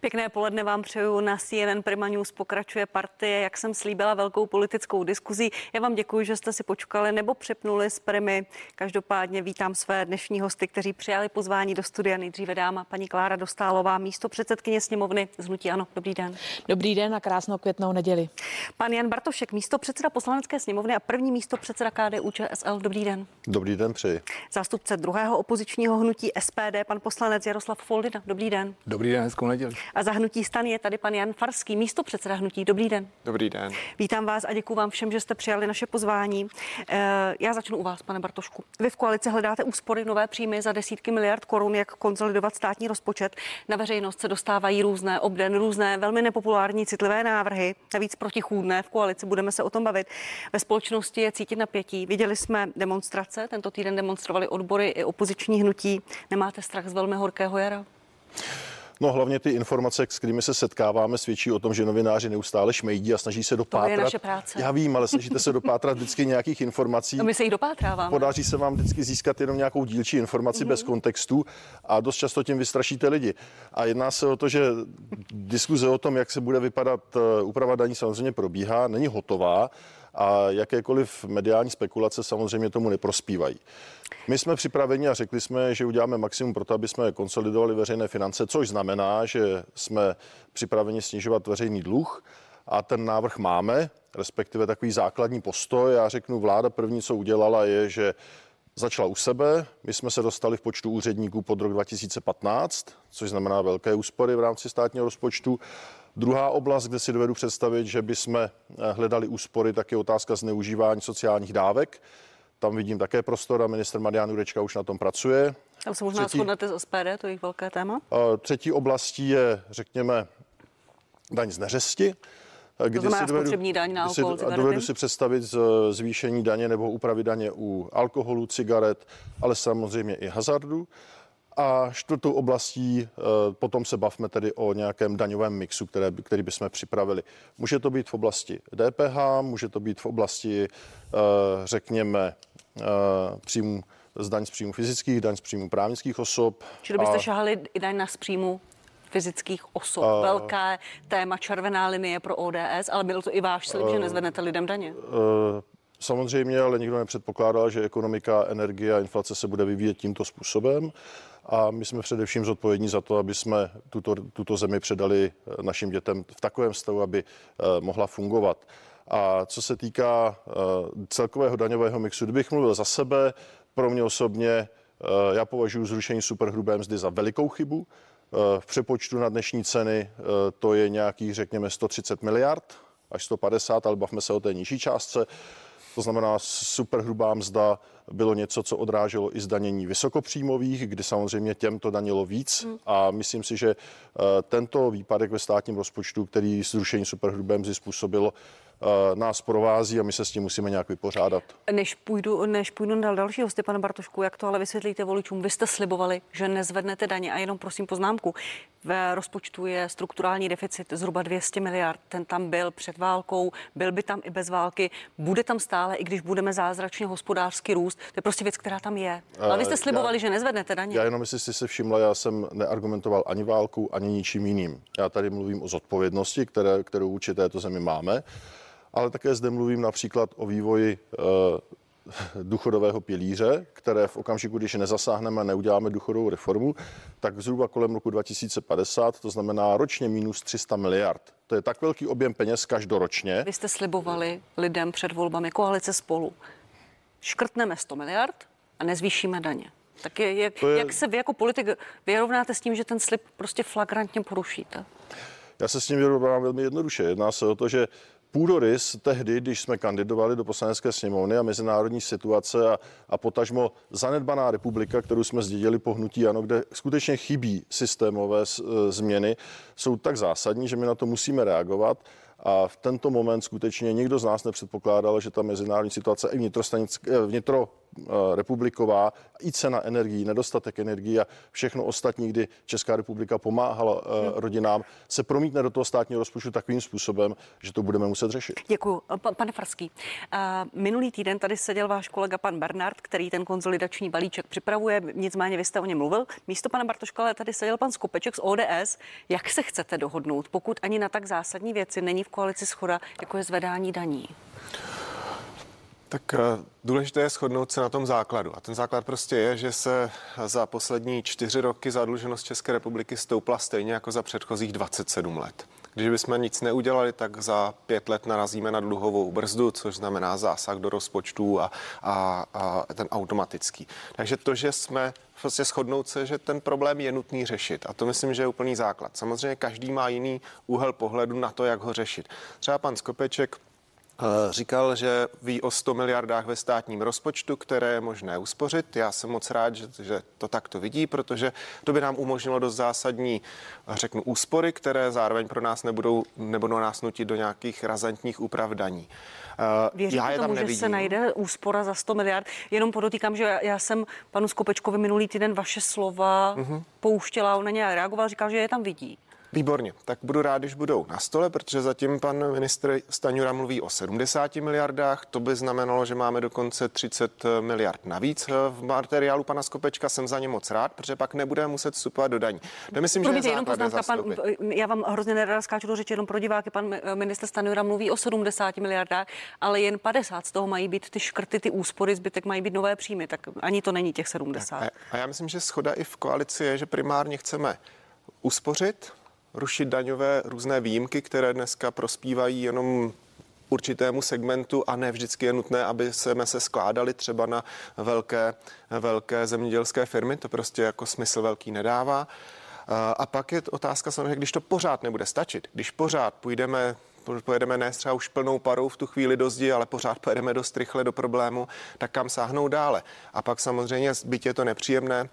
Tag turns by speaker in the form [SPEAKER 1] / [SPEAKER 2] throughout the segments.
[SPEAKER 1] Pěkné poledne vám přeju na CNN Prima News. Pokračuje partie, jak jsem slíbila, velkou politickou diskuzí. Já vám děkuji, že jste si počkali nebo přepnuli s Primy. Každopádně vítám své dnešní hosty, kteří přijali pozvání do studia. Nejdříve dáma paní Klára Dostálová, místo předsedkyně sněmovny z Hnutí Ano. Dobrý den.
[SPEAKER 2] Dobrý den a krásnou květnou neděli.
[SPEAKER 1] Pan Jan Bartošek, místo předseda poslanecké sněmovny a první místo předseda KDU ČSL. Dobrý den.
[SPEAKER 3] Dobrý den, přeji.
[SPEAKER 1] Zástupce druhého opozičního hnutí SPD, pan poslanec Jaroslav Foldina. Dobrý den.
[SPEAKER 4] Dobrý den, hezkou neděli.
[SPEAKER 1] A za hnutí stan je tady pan Jan Farský, místo předseda hnutí. Dobrý den.
[SPEAKER 5] Dobrý den.
[SPEAKER 1] Vítám vás a děkuji vám všem, že jste přijali naše pozvání. Eh, já začnu u vás, pane Bartošku. Vy v koalici hledáte úspory, nové příjmy za desítky miliard korun, jak konsolidovat státní rozpočet. Na veřejnost se dostávají různé obden, různé velmi nepopulární citlivé návrhy, navíc protichůdné v koalici, budeme se o tom bavit. Ve společnosti je cítit napětí. Viděli jsme demonstrace, tento týden demonstrovali odbory i opoziční hnutí. Nemáte strach z velmi horkého jara?
[SPEAKER 3] No hlavně ty informace, s kterými se setkáváme, svědčí o tom, že novináři neustále šmejdí a snaží se dopátrat.
[SPEAKER 1] To je naše práce.
[SPEAKER 3] Já vím, ale snažíte se dopátrat vždycky nějakých informací.
[SPEAKER 1] A my se jich dopátráváme.
[SPEAKER 3] Podaří se vám vždycky získat jenom nějakou dílčí informaci mm-hmm. bez kontextu a dost často tím vystrašíte lidi. A jedná se o to, že diskuze o tom, jak se bude vypadat eh, úprava daní, samozřejmě probíhá, není hotová a jakékoliv mediální spekulace samozřejmě tomu neprospívají. My jsme připraveni a řekli jsme, že uděláme maximum pro to, aby jsme konsolidovali veřejné finance, což znamená, že jsme připraveni snižovat veřejný dluh a ten návrh máme, respektive takový základní postoj. Já řeknu, vláda první, co udělala, je, že začala u sebe. My jsme se dostali v počtu úředníků pod rok 2015, což znamená velké úspory v rámci státního rozpočtu. Druhá oblast, kde si dovedu představit, že bychom eh, hledali úspory, tak je otázka zneužívání sociálních dávek. Tam vidím také prostor a minister Marian Jurečka už na tom pracuje.
[SPEAKER 1] Tam se možná třetí, shodnete s SPD, to je velké téma.
[SPEAKER 3] Eh, třetí oblastí je, řekněme, daň z neřesti.
[SPEAKER 1] Kdy to si dovedu, daň na alkohol,
[SPEAKER 3] si, dovedu si představit zvýšení daně nebo úpravy daně u alkoholu, cigaret, ale samozřejmě i hazardu. A čtvrtou oblastí eh, potom se bavme tedy o nějakém daňovém mixu, které, který bychom připravili. Může to být v oblasti DPH, může to být v oblasti, eh, řekněme, eh, příjmu z daň z příjmu fyzických, daň z příjmu právnických osob.
[SPEAKER 1] Čili byste a... šahali i daň na z příjmu fyzických osob. Uh, Velké téma červená linie pro ODS, ale byl to i váš slib, uh, že nezvednete lidem daně. Uh,
[SPEAKER 3] samozřejmě, ale nikdo nepředpokládal, že ekonomika, energie a inflace se bude vyvíjet tímto způsobem a my jsme především zodpovědní za to, aby jsme tuto, tuto zemi předali eh, našim dětem v takovém stavu, aby eh, mohla fungovat. A co se týká eh, celkového daňového mixu, kdybych mluvil za sebe, pro mě osobně já považuji zrušení superhrubé mzdy za velikou chybu. V přepočtu na dnešní ceny to je nějakých, řekněme, 130 miliard až 150, ale bavme se o té nižší částce. To znamená, superhrubá mzda bylo něco, co odráželo i zdanění vysokopříjmových, kdy samozřejmě těm to danilo víc. Hmm. A myslím si, že eh, tento výpadek ve státním rozpočtu, který zrušení superhrubé mzdy způsobilo, Eh, nás provází a my se s tím musíme nějak vypořádat.
[SPEAKER 1] Než půjdu, než půjdu na další hosty, pane Bartošku, jak to ale vysvětlíte voličům? Vy jste slibovali, že nezvednete daně a jenom prosím poznámku. V rozpočtu je strukturální deficit zhruba 200 miliard. Ten tam byl před válkou, byl by tam i bez války, bude tam stále, i když budeme zázračně hospodářský růst. To je prostě věc, která tam je. Ale vy jste slibovali, já, že nezvednete daně.
[SPEAKER 3] Já jenom, jestli jste se všimla, já jsem neargumentoval ani válkou, ani ničím jiným. Já tady mluvím o zodpovědnosti, které, kterou vůči této zemi máme ale také zde mluvím například o vývoji eh, důchodového pilíře, které v okamžiku, když nezasáhneme a neuděláme důchodovou reformu, tak zhruba kolem roku 2050, to znamená ročně minus 300 miliard. To je tak velký objem peněz každoročně.
[SPEAKER 1] Vy jste slibovali lidem před volbami koalice spolu. Škrtneme 100 miliard a nezvýšíme daně. Tak je, jak, je... jak se vy jako politik vyrovnáte s tím, že ten slib prostě flagrantně porušíte?
[SPEAKER 3] Já se s tím vyrovnám velmi jednoduše. Jedná se o to, že půdorys tehdy, když jsme kandidovali do poslanecké sněmovny a mezinárodní situace a, a potažmo zanedbaná republika, kterou jsme zdědili po hnutí ano, kde skutečně chybí systémové e, změny, jsou tak zásadní, že my na to musíme reagovat. A v tento moment skutečně nikdo z nás nepředpokládal, že ta mezinárodní situace i vnitro, e, republiková, i cena energií, nedostatek energií a všechno ostatní, kdy Česká republika pomáhala hmm. rodinám, se promítne do toho státního rozpočtu takovým způsobem, že to budeme muset řešit.
[SPEAKER 1] Děkuji. Pane Farský, minulý týden tady seděl váš kolega pan Bernard, který ten konzolidační balíček připravuje, nicméně vy jste o něm mluvil. Místo pana Bartoška ale tady seděl pan Skopeček z ODS. Jak se chcete dohodnout, pokud ani na tak zásadní věci není v koalici schoda, jako je zvedání daní?
[SPEAKER 4] Tak eh, důležité je shodnout se na tom základu. A ten základ prostě je, že se za poslední čtyři roky zadluženost České republiky stoupla stejně jako za předchozích 27 let. Když bychom nic neudělali, tak za pět let narazíme na dluhovou brzdu, což znamená zásah do rozpočtů a, a, a ten automatický. Takže to, že jsme prostě shodnout se, že ten problém je nutný řešit. A to myslím, že je úplný základ. Samozřejmě každý má jiný úhel pohledu na to, jak ho řešit. Třeba pan Skopeček říkal, že ví o 100 miliardách ve státním rozpočtu, které je možné uspořit. Já jsem moc rád, že, že to takto vidí, protože to by nám umožnilo dost zásadní, řeknu, úspory, které zároveň pro nás nebudou, nebudou nás nutit do nějakých razantních úprav daní.
[SPEAKER 1] Eh, Věříte já je tomu, tam nevidím. že se najde úspora za 100 miliard? Jenom podotýkám, že já jsem panu Skopečkovi minulý týden vaše slova uh-huh. pouštěla, on na ně reagoval, říkal, že je tam vidí.
[SPEAKER 4] Výborně, tak budu rád, když budou na stole, protože zatím pan ministr Staňura mluví o 70 miliardách. To by znamenalo, že máme dokonce 30 miliard navíc v materiálu pana Skopečka. Jsem za ně moc rád, protože pak nebude muset vstupovat do daní. To myslím, Promiňte, že je jenom poznámka, pan,
[SPEAKER 1] já vám hrozně nerada skáču do řeči, jenom pro diváky. Pan ministr Staňura mluví o 70 miliardách, ale jen 50 z toho mají být ty škrty, ty úspory, zbytek mají být nové příjmy, tak ani to není těch 70.
[SPEAKER 4] Tak, a já myslím, že schoda i v koalici je, že primárně chceme uspořit, rušit daňové různé výjimky, které dneska prospívají jenom určitému segmentu a ne vždycky je nutné, aby jsme se skládali třeba na velké, velké zemědělské firmy. To prostě jako smysl velký nedává. A pak je otázka samozřejmě, když to pořád nebude stačit, když pořád půjdeme pojedeme ne třeba už plnou parou v tu chvíli do zdi, ale pořád pojedeme dost rychle do problému, tak kam sáhnou dále. A pak samozřejmě, byť je to nepříjemné,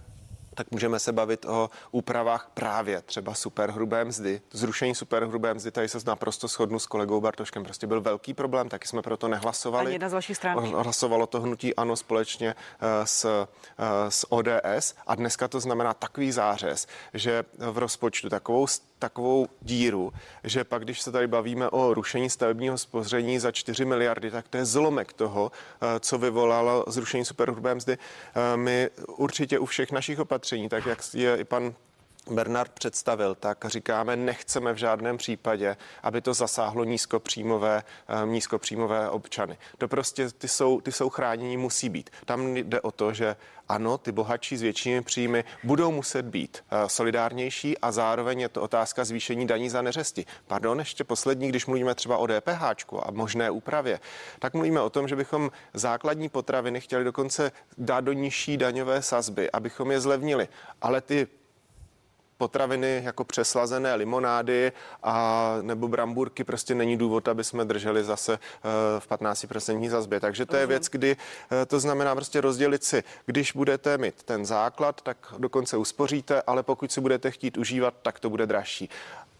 [SPEAKER 4] tak můžeme se bavit o úpravách právě třeba superhrubé mzdy. Zrušení superhrubé mzdy, tady se naprosto shodnu s kolegou Bartoškem, prostě byl velký problém, taky jsme proto nehlasovali. Ani
[SPEAKER 1] jedna z vašich stran.
[SPEAKER 4] Hlasovalo to hnutí ano společně eh, s, eh, s ODS a dneska to znamená takový zářez, že v rozpočtu takovou takovou díru, že pak, když se tady bavíme o rušení stavebního spoření za 4 miliardy, tak to je zlomek toho, eh, co vyvolalo zrušení superhrubé mzdy. My určitě u všech našich opatření, tak jak je i pan Bernard představil, tak říkáme, nechceme v žádném případě, aby to zasáhlo nízkopříjmové, eh, nízkopříjmové občany. To prostě ty jsou, ty jsou chránění, musí být. Tam jde o to, že ano, ty bohatší s většími příjmy budou muset být eh, solidárnější a zároveň je to otázka zvýšení daní za neřesti. Pardon, ještě poslední, když mluvíme třeba o DPH a možné úpravě, tak mluvíme o tom, že bychom základní potraviny chtěli dokonce dát do nižší daňové sazby, abychom je zlevnili. Ale ty potraviny jako přeslazené limonády a nebo bramburky prostě není důvod, aby jsme drželi zase eh, v 15% zazbě. Takže to je věc, kdy eh, to znamená prostě rozdělit si, když budete mít ten základ, tak dokonce uspoříte, ale pokud si budete chtít užívat, tak to bude dražší.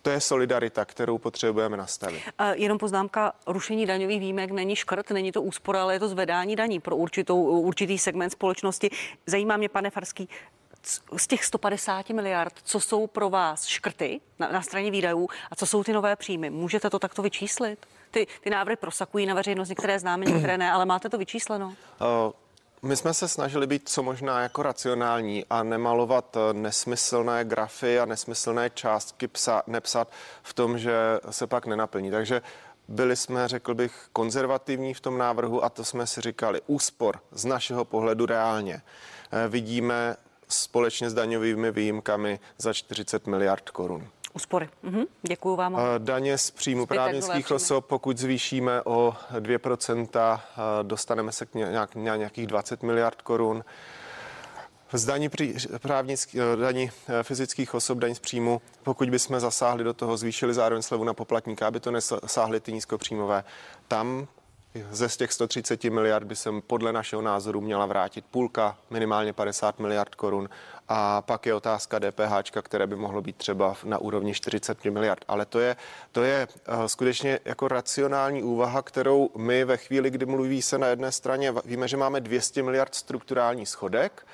[SPEAKER 4] To je solidarita, kterou potřebujeme nastavit.
[SPEAKER 1] A jenom poznámka, rušení daňových výjimek není škrt, není to úspora, ale je to zvedání daní pro určitou, určitý segment společnosti. Zajímá mě, pane Farský, z těch 150 miliard, co jsou pro vás škrty na, na straně výdajů a co jsou ty nové příjmy? Můžete to takto vyčíslit? Ty, ty návrhy prosakují na veřejnost, některé známe, některé ne, ale máte to vyčísleno? Uh.
[SPEAKER 4] My jsme se snažili být co možná jako racionální a nemalovat eh, nesmyslné grafy a nesmyslné částky psa, nepsat v tom, že se pak nenaplní. Takže byli jsme, řekl bych, konzervativní v tom návrhu a to jsme si říkali úspor z našeho pohledu reálně. Eh, vidíme společně s daňovými výjimkami za 40 miliard korun.
[SPEAKER 1] Úspory. Mhm. Děkuji vám.
[SPEAKER 4] Daně z příjmu právnických osob, pokud zvýšíme o 2%, dostaneme se k nějak, nějakých 20 miliard korun. Z daní, právnický, e, daní e, fyzických osob, daň z příjmu, pokud bychom zasáhli do toho, zvýšili zároveň slevu na poplatníka, aby to nesáhly ty nízkopříjmové, tam ze z těch 130 miliard by se podle našeho názoru měla vrátit půlka, minimálně 50 miliard korun a pak je otázka DPH, které by mohlo být třeba na úrovni 40 miliard. Ale to je, to je uh, skutečně jako racionální úvaha, kterou my ve chvíli, kdy mluví se na jedné straně, víme, že máme 200 miliard strukturální schodek,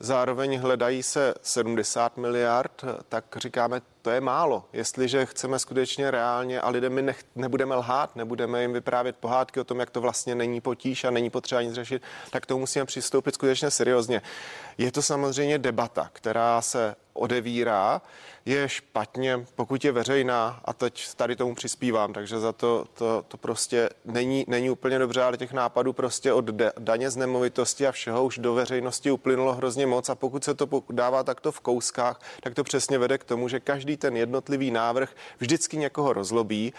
[SPEAKER 4] zároveň hledají se 70 miliard, tak říkáme, to je málo. Jestliže chceme skutečně reálně a lidem my nech, nebudeme lhát, nebudeme jim vyprávět pohádky o tom, jak to vlastně není potíž a není potřeba nic řešit, tak to musíme přistoupit skutečně seriózně. Je to samozřejmě debata, která se odevírá, je špatně, pokud je veřejná a teď tady tomu přispívám, takže za to, to, to prostě není, není úplně dobře, ale těch nápadů prostě od daně z nemovitosti a všeho už do veřejnosti uplynulo hrozně moc a pokud se to dává takto v kouskách, tak to přesně vede k tomu, že každý ten jednotlivý návrh vždycky někoho rozlobí.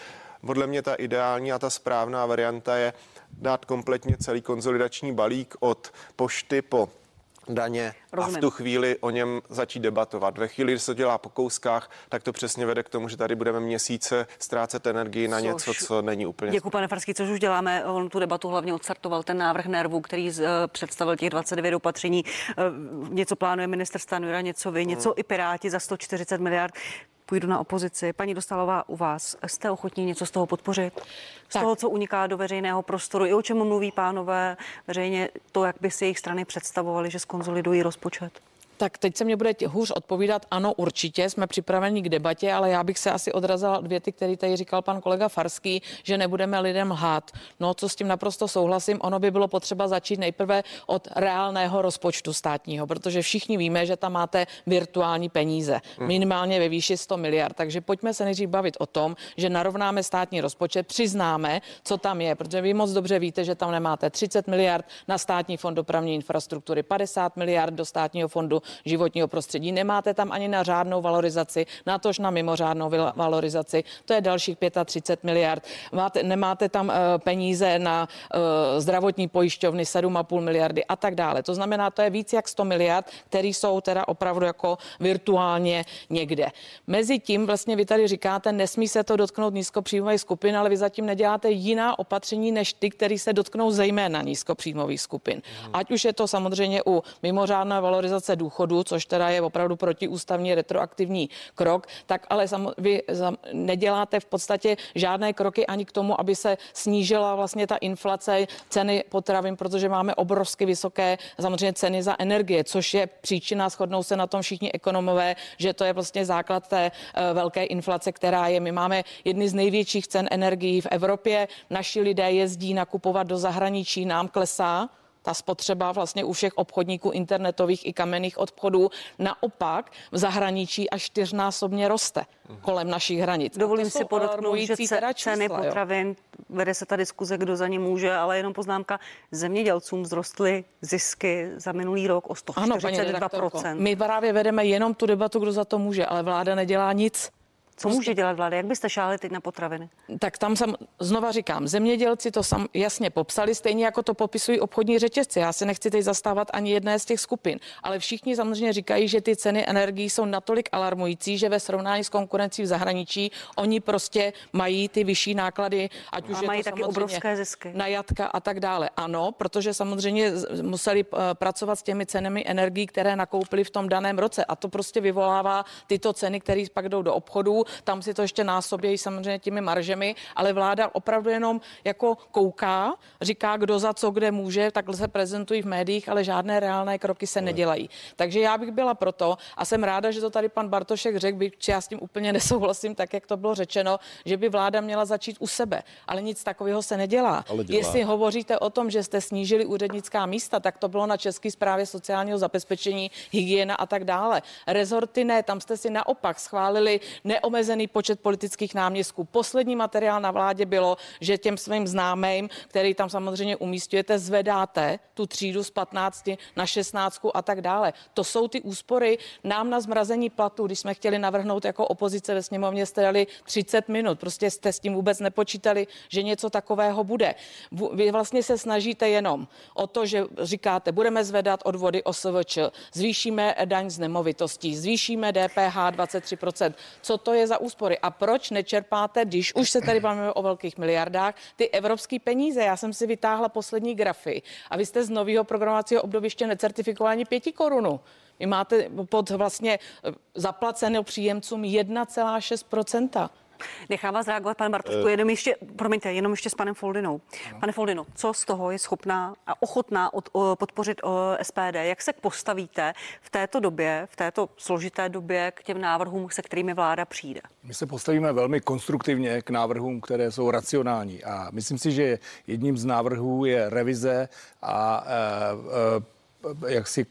[SPEAKER 4] Podle mě ta ideální a ta správná varianta je dát kompletně celý konzolidační balík od pošty po daně Rozumím. a v tu chvíli o něm začít debatovat. Ve chvíli, kdy se to dělá po kouskách, tak to přesně vede k tomu, že tady budeme měsíce ztrácet energii na což, něco, co není úplně.
[SPEAKER 1] Děkuji, pane Farský, což už děláme. On tu debatu hlavně odstartoval ten návrh nervů, který z, uh, představil těch 29 opatření. Uh, něco plánuje minister Stanura, něco vy, hmm. něco i Piráti za 140 miliard půjdu na opozici. Paní Dostalová, u vás jste ochotní něco z toho podpořit? Z tak. toho, co uniká do veřejného prostoru, i o čem mluví pánové veřejně, to, jak by si jejich strany představovali, že skonzolidují rozpočet?
[SPEAKER 2] Tak teď se mě bude hůř odpovídat. Ano, určitě jsme připraveni k debatě, ale já bych se asi odrazila od věty, který tady říkal pan kolega Farský, že nebudeme lidem lhát. No, co s tím naprosto souhlasím, ono by bylo potřeba začít nejprve od reálného rozpočtu státního, protože všichni víme, že tam máte virtuální peníze, hmm. minimálně ve výši 100 miliard. Takže pojďme se nejdřív bavit o tom, že narovnáme státní rozpočet, přiznáme, co tam je, protože vy moc dobře víte, že tam nemáte 30 miliard na státní fond dopravní infrastruktury, 50 miliard do státního fondu životního prostředí. Nemáte tam ani na řádnou valorizaci, na tož na mimořádnou valorizaci. To je dalších 35 miliard. Máte, nemáte tam uh, peníze na uh, zdravotní pojišťovny 7,5 miliardy a tak dále. To znamená, to je víc jak 100 miliard, které jsou teda opravdu jako virtuálně někde. Mezi tím vlastně vy tady říkáte, nesmí se to dotknout nízkopříjmových skupin, ale vy zatím neděláte jiná opatření než ty, které se dotknou zejména nízkopříjmových skupin. Ať už je to samozřejmě u mimořádné valorizace důchodu, důchodu, což teda je opravdu protiústavní retroaktivní krok, tak ale sam, vy neděláte v podstatě žádné kroky ani k tomu, aby se snížila vlastně ta inflace ceny potravin, protože máme obrovsky vysoké samozřejmě ceny za energie, což je příčina, shodnou se na tom všichni ekonomové, že to je vlastně základ té uh, velké inflace, která je. My máme jedny z největších cen energií v Evropě, naši lidé jezdí nakupovat do zahraničí, nám klesá ta spotřeba vlastně u všech obchodníků internetových i kamenných obchodů naopak v zahraničí až čtyřnásobně roste kolem našich hranic.
[SPEAKER 1] Dovolím si podotknout, že čísla, ceny potravin, jo. vede se ta diskuze, kdo za ně může, ale jenom poznámka, zemědělcům vzrostly zisky za minulý rok o 142%. Ano,
[SPEAKER 2] my právě vedeme jenom tu debatu, kdo za to může, ale vláda nedělá nic.
[SPEAKER 1] Co prostě... může dělat vláda? Jak byste šáli teď na potraviny?
[SPEAKER 2] Tak tam jsem, znova říkám, zemědělci to sam jasně popsali, stejně jako to popisují obchodní řetězce. Já se nechci teď zastávat ani jedné z těch skupin, ale všichni samozřejmě říkají, že ty ceny energií jsou natolik alarmující, že ve srovnání s konkurencí v zahraničí oni prostě mají ty vyšší náklady, ať už a
[SPEAKER 1] je mají
[SPEAKER 2] to
[SPEAKER 1] taky obrovské zisky.
[SPEAKER 2] na jatka a tak dále. Ano, protože samozřejmě museli eh, pracovat s těmi cenami energií, které nakoupili v tom daném roce a to prostě vyvolává tyto ceny, které pak jdou do obchodu tam si to ještě násobějí samozřejmě těmi maržemi, ale vláda opravdu jenom jako kouká, říká, kdo za co kde může, takhle se prezentují v médiích, ale žádné reálné kroky se nedělají. Takže já bych byla proto a jsem ráda, že to tady pan Bartošek řekl, byť já s tím úplně nesouhlasím, tak jak to bylo řečeno, že by vláda měla začít u sebe, ale nic takového se nedělá. Ale dělá. Jestli hovoříte o tom, že jste snížili úřednická místa, tak to bylo na České správě sociálního zabezpečení, hygiena a tak dále. Rezorty ne, tam jste si naopak schválili neomezené omezený počet politických náměstků. Poslední materiál na vládě bylo, že těm svým známým, který tam samozřejmě umístujete, zvedáte tu třídu z 15 na 16 a tak dále. To jsou ty úspory. Nám na zmrazení platu, když jsme chtěli navrhnout jako opozice ve sněmovně, jste dali 30 minut. Prostě jste s tím vůbec nepočítali, že něco takového bude. Vy vlastně se snažíte jenom o to, že říkáte, budeme zvedat odvody OSVČ, zvýšíme daň z nemovitostí, zvýšíme DPH 23%. Co to je za úspory. A proč nečerpáte, když už se tady bavíme o velkých miliardách, ty evropské peníze? Já jsem si vytáhla poslední grafy a vy jste z nového programovacího období ještě necertifikování pěti korunu. Vy máte pod vlastně zaplacenou příjemcům 1,6%.
[SPEAKER 1] Nechám vás reagovat, pane Bartošku, jenom ještě, promiňte, jenom ještě s panem Foldinou. Pane Foldino, co z toho je schopná a ochotná od, o, podpořit o, SPD? Jak se postavíte v této době, v této složité době k těm návrhům, se kterými vláda přijde?
[SPEAKER 5] My se postavíme velmi konstruktivně k návrhům, které jsou racionální a myslím si, že jedním z návrhů je revize a e, e, jaksi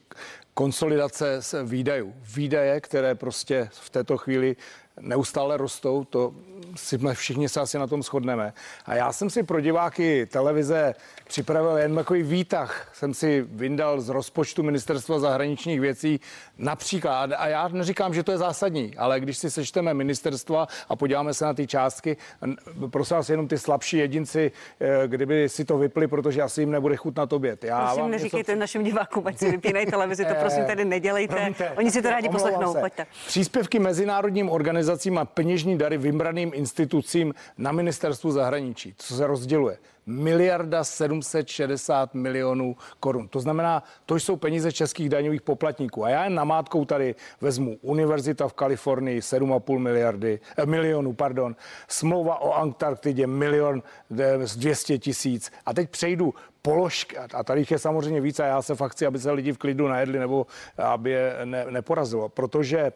[SPEAKER 5] konsolidace výdajů. Výdaje, které prostě v této chvíli neustále rostou, to si všichni se asi na tom shodneme. A já jsem si pro diváky televize připravil jen takový výtah. Jsem si vyndal z rozpočtu ministerstva zahraničních věcí například, a já neříkám, že to je zásadní, ale když si sečteme ministerstva a podíváme se na ty částky, prosím vás, jenom ty slabší jedinci, eh, kdyby si to vypli, protože asi jim nebude chutnat oběd.
[SPEAKER 1] Já prosím, vám neříkejte něco... našim divákům, ať si vypínají televizi, to prosím tady nedělejte. Promiňte, Oni si to rádi poslechnou. Pojďte.
[SPEAKER 5] Příspěvky mezinárodním organizacím a peněžní dary vybraným institucím na ministerstvu zahraničí, co se rozděluje miliarda 760 milionů korun. To znamená, to jsou peníze českých daňových poplatníků. A já jen namátkou tady vezmu Univerzita v Kalifornii 7,5 miliardy, eh, milionů, pardon, smlouva o Antarktidě milion eh, z 200 tisíc. A teď přejdu položky, a tady je samozřejmě víc a já se fakt chci, aby se lidi v klidu najedli nebo aby je ne, neporazilo, protože eh,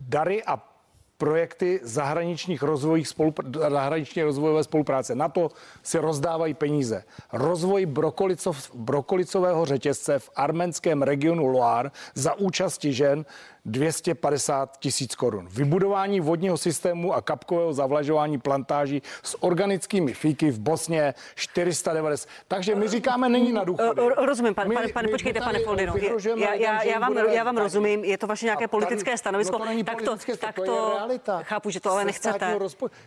[SPEAKER 5] dary a projekty zahraničních rozvojích spolupr- zahraniční rozvojové spolupráce. Na to si rozdávají peníze. Rozvoj brokolicov, brokolicového řetězce v arménském regionu Loire za účasti žen 250 tisíc korun. Vybudování vodního systému a kapkového zavlažování plantáží s organickými fíky v Bosně 490. Takže my říkáme, není na důchody.
[SPEAKER 1] Rozumím, pan, pane, pane, počkejte, pane Foldino. Já, já, já, vám, já vám rozumím, je to vaše nějaké politické stanovisko.
[SPEAKER 5] No to
[SPEAKER 1] tak
[SPEAKER 5] to,
[SPEAKER 1] tak to, chápu, že to ale nechcete.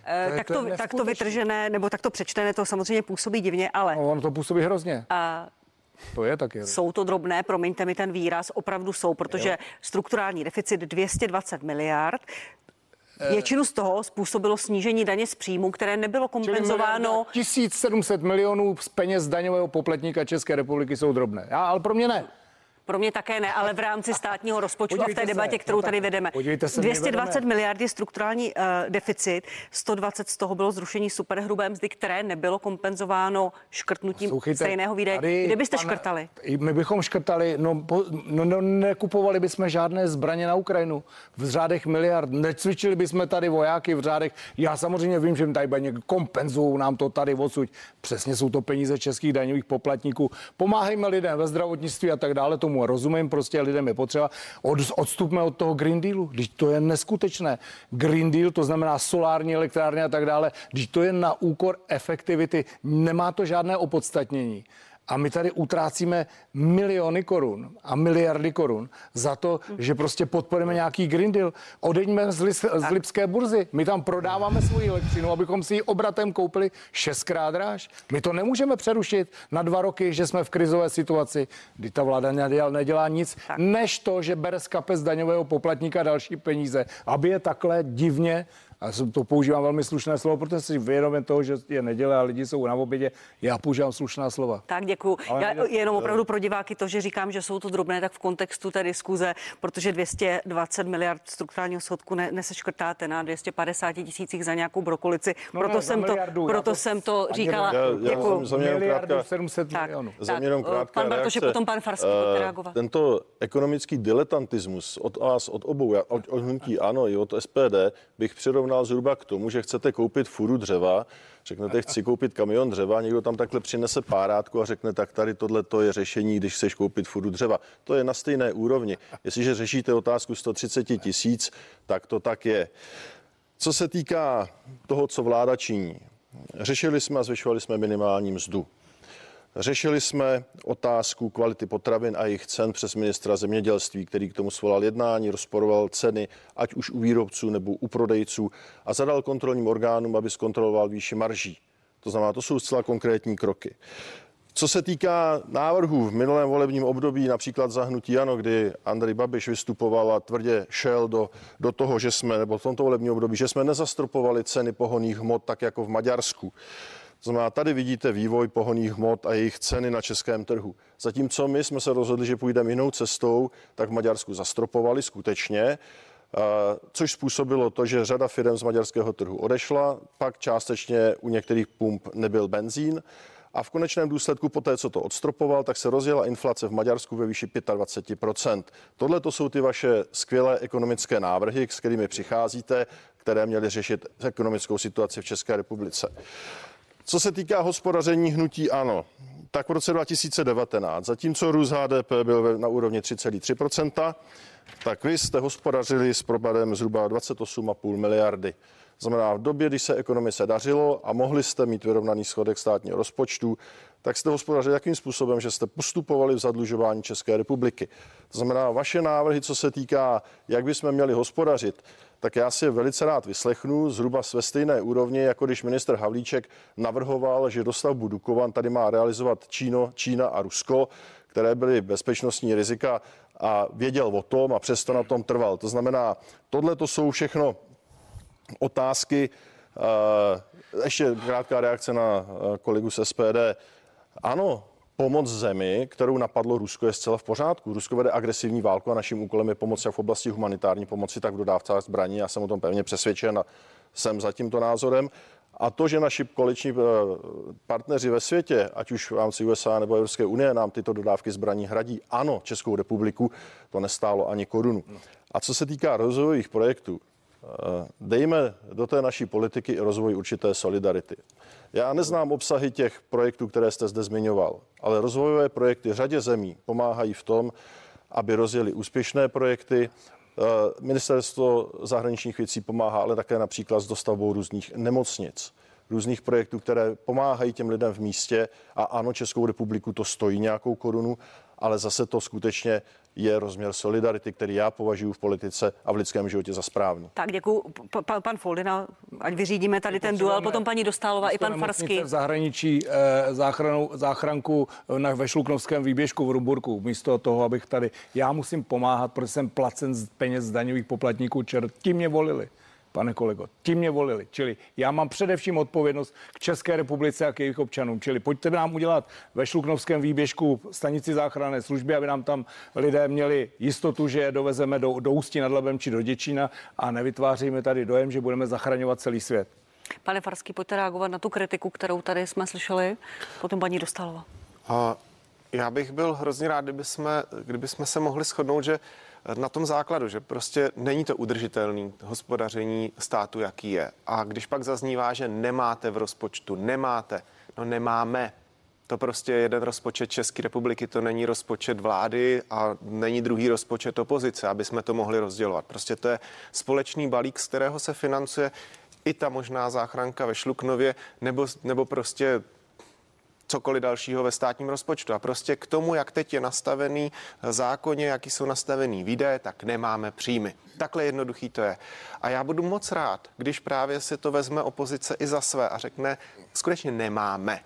[SPEAKER 1] Eh, tak to, tak to vytržené, nebo tak to přečtené, to samozřejmě působí divně, ale...
[SPEAKER 5] No, ono to působí hrozně. A to je taky.
[SPEAKER 1] Jsou to drobné, promiňte mi ten výraz, opravdu jsou, protože jo. strukturální deficit 220 miliard, eh. Většinu z toho způsobilo snížení daně z příjmu, které nebylo kompenzováno.
[SPEAKER 5] 1700 milionů z peněz daňového poplatníka České republiky jsou drobné. Já, ale pro mě ne.
[SPEAKER 1] Pro mě také ne, ale v rámci státního rozpočtu podívejte a v té debatě, se, kterou no tady vedeme. Se, 220 miliard je strukturální uh, deficit, 120 z toho bylo zrušení superhrubé mzdy, které nebylo kompenzováno škrtnutím Sluchejte, stejného výdaje. Kde byste pane, škrtali?
[SPEAKER 5] My bychom škrtali, no, po, no, no nekupovali bychom žádné zbraně na Ukrajinu v řádech miliard, necvičili bychom tady vojáky v řádech. Já samozřejmě vím, že tady někdo kompenzují nám to tady odsud. Přesně jsou to peníze českých daňových poplatníků. Pomáhejme lidem ve zdravotnictví a tak dále, tomu tomu rozumím, prostě lidem je potřeba. Od, odstupme od toho Green Dealu, když to je neskutečné. Green Deal, to znamená solární elektrárny a tak dále, když to je na úkor efektivity, nemá to žádné opodstatnění. A my tady utrácíme miliony korun a miliardy korun za to, že prostě podporujeme nějaký Green Deal. Odeďme z, Lis- z Lipské burzy. My tam prodáváme svoji elektřinu, abychom si ji obratem koupili šestkrát dráž. My to nemůžeme přerušit na dva roky, že jsme v krizové situaci, kdy ta vláda nedělá, nedělá nic, tak. než to, že bere z kapes daňového poplatníka další peníze, aby je takhle divně a to používám velmi slušné slovo, protože si vědomím toho, že je neděle a lidi jsou na obědě. Já používám slušná slova.
[SPEAKER 1] Tak děkuji. Já jenom opravdu pro diváky to, že říkám, že jsou to drobné, tak v kontextu té diskuze, protože 220 miliard strukturálního schodku ne, neseškrtáte na 250 tisících za nějakou brokolici. No, proto, no, jsem, to, proto to, jsem to říkala. Já,
[SPEAKER 3] děkuji. Za mě
[SPEAKER 5] miliardu 700
[SPEAKER 1] tak,
[SPEAKER 5] milionů.
[SPEAKER 3] Za mě jenom krátká
[SPEAKER 1] pan Bartoš, potom pan Farský uh, reagovat.
[SPEAKER 3] Tento ekonomický diletantismus od vás, od obou, od, od hnutí ano i od SPD, bych přirovnal přirovnal zhruba k tomu, že chcete koupit furu dřeva, řeknete, chci koupit kamion dřeva, někdo tam takhle přinese párátku a řekne, tak tady tohle to je řešení, když chceš koupit furu dřeva. To je na stejné úrovni. Jestliže řešíte otázku 130 tisíc, tak to tak je. Co se týká toho, co vláda činí, řešili jsme a zvyšovali jsme minimální mzdu. Řešili jsme otázku kvality potravin a jejich cen přes ministra zemědělství, který k tomu svolal jednání, rozporoval ceny, ať už u výrobců nebo u prodejců a zadal kontrolním orgánům, aby zkontroloval výši marží. To znamená, to jsou zcela konkrétní kroky. Co se týká návrhů v minulém volebním období, například zahnutí Ano, kdy Andrej Babiš vystupoval a tvrdě šel do, do toho, že jsme, nebo v tomto volebním období, že jsme nezastropovali ceny pohoných hmot tak jako v Maďarsku, Znamená, tady vidíte vývoj pohoných hmot a jejich ceny na českém trhu. Zatímco my jsme se rozhodli, že půjdeme jinou cestou, tak v Maďarsku zastropovali skutečně, což způsobilo to, že řada firm z maďarského trhu odešla, pak částečně u některých pump nebyl benzín a v konečném důsledku po té, co to odstropoval, tak se rozjela inflace v Maďarsku ve výši 25%. Tohle to jsou ty vaše skvělé ekonomické návrhy, s kterými přicházíte, které měly řešit ekonomickou situaci v České republice. Co se týká hospodaření hnutí ano, tak v roce 2019, zatímco růst HDP byl na úrovni 3,3%, tak vy jste hospodařili s propadem zhruba 28,5 miliardy. Znamená, v době, kdy se ekonomice dařilo a mohli jste mít vyrovnaný schodek státního rozpočtu, tak jste hospodařili jakým způsobem, že jste postupovali v zadlužování České republiky. To znamená, vaše návrhy, co se týká, jak bychom měli hospodařit, tak já si velice rád vyslechnu zhruba ve stejné úrovni, jako když minister Havlíček navrhoval, že dostavbu Dukovan tady má realizovat Číno, Čína a Rusko, které byly bezpečnostní rizika a věděl o tom a přesto na tom trval. To znamená, tohle to jsou všechno otázky. Eh, ještě krátká reakce na eh, kolegu z SPD. Ano, pomoc zemi, kterou napadlo Rusko, je zcela v pořádku. Rusko vede agresivní válku a naším úkolem je pomoc jak v oblasti humanitární pomoci, tak v dodávce zbraní. Já jsem o tom pevně přesvědčen a jsem za tímto názorem. A to, že naši koaliční eh, partneři ve světě, ať už v rámci USA nebo Evropské unie, nám tyto dodávky zbraní hradí, ano, Českou republiku to nestálo ani korunu. A co se týká rozvojových projektů, Eh, dejme do té naší politiky rozvoj určité solidarity. Já neznám obsahy těch projektů, které jste zde zmiňoval, ale rozvojové projekty řadě zemí pomáhají v tom, aby rozjeli úspěšné projekty. Eh, Ministerstvo zahraničních věcí pomáhá ale také například s dostavbou různých nemocnic, různých projektů, které pomáhají těm lidem v místě. A ano, Českou republiku to stojí nějakou korunu, ale zase to skutečně je rozměr solidarity, který já považuji v politice a v lidském životě za správný.
[SPEAKER 1] Tak děkuji. Pan, pan Foldina, ať vyřídíme tady ten duel, potom paní Dostálová i pan Farský.
[SPEAKER 5] v zahraničí eh, záchranu, záchranku na, ve Šluknovském výběžku v Rumburku. Místo toho, abych tady, já musím pomáhat, protože jsem placen z peněz daňových poplatníků, čer, ti mě volili pane kolego. Ti mě volili. Čili já mám především odpovědnost k České republice a k jejich občanům. Čili pojďte nám udělat ve Šluknovském výběžku stanici záchranné služby, aby nám tam lidé měli jistotu, že je dovezeme do, do Ústí nad Labem či do Děčína a nevytváříme tady dojem, že budeme zachraňovat celý svět.
[SPEAKER 1] Pane Farský, pojďte reagovat na tu kritiku, kterou tady jsme slyšeli, potom paní Dostálova.
[SPEAKER 4] A já bych byl hrozně rád, kdyby jsme, kdyby jsme se mohli shodnout, že na tom základu, že prostě není to udržitelný hospodaření státu, jaký je. A když pak zaznívá, že nemáte v rozpočtu, nemáte, no nemáme. To prostě je jeden rozpočet České republiky, to není rozpočet vlády a není druhý rozpočet opozice, aby jsme to mohli rozdělovat. Prostě to je společný balík, z kterého se financuje i ta možná záchranka ve Šluknově, nebo, nebo prostě cokoliv dalšího ve státním rozpočtu. A prostě k tomu, jak teď je nastavený zákonně, jaký jsou nastavený výdaje, tak nemáme příjmy. Takhle jednoduchý to je. A já budu moc rád, když právě si to vezme opozice i za své a řekne, skutečně nemáme.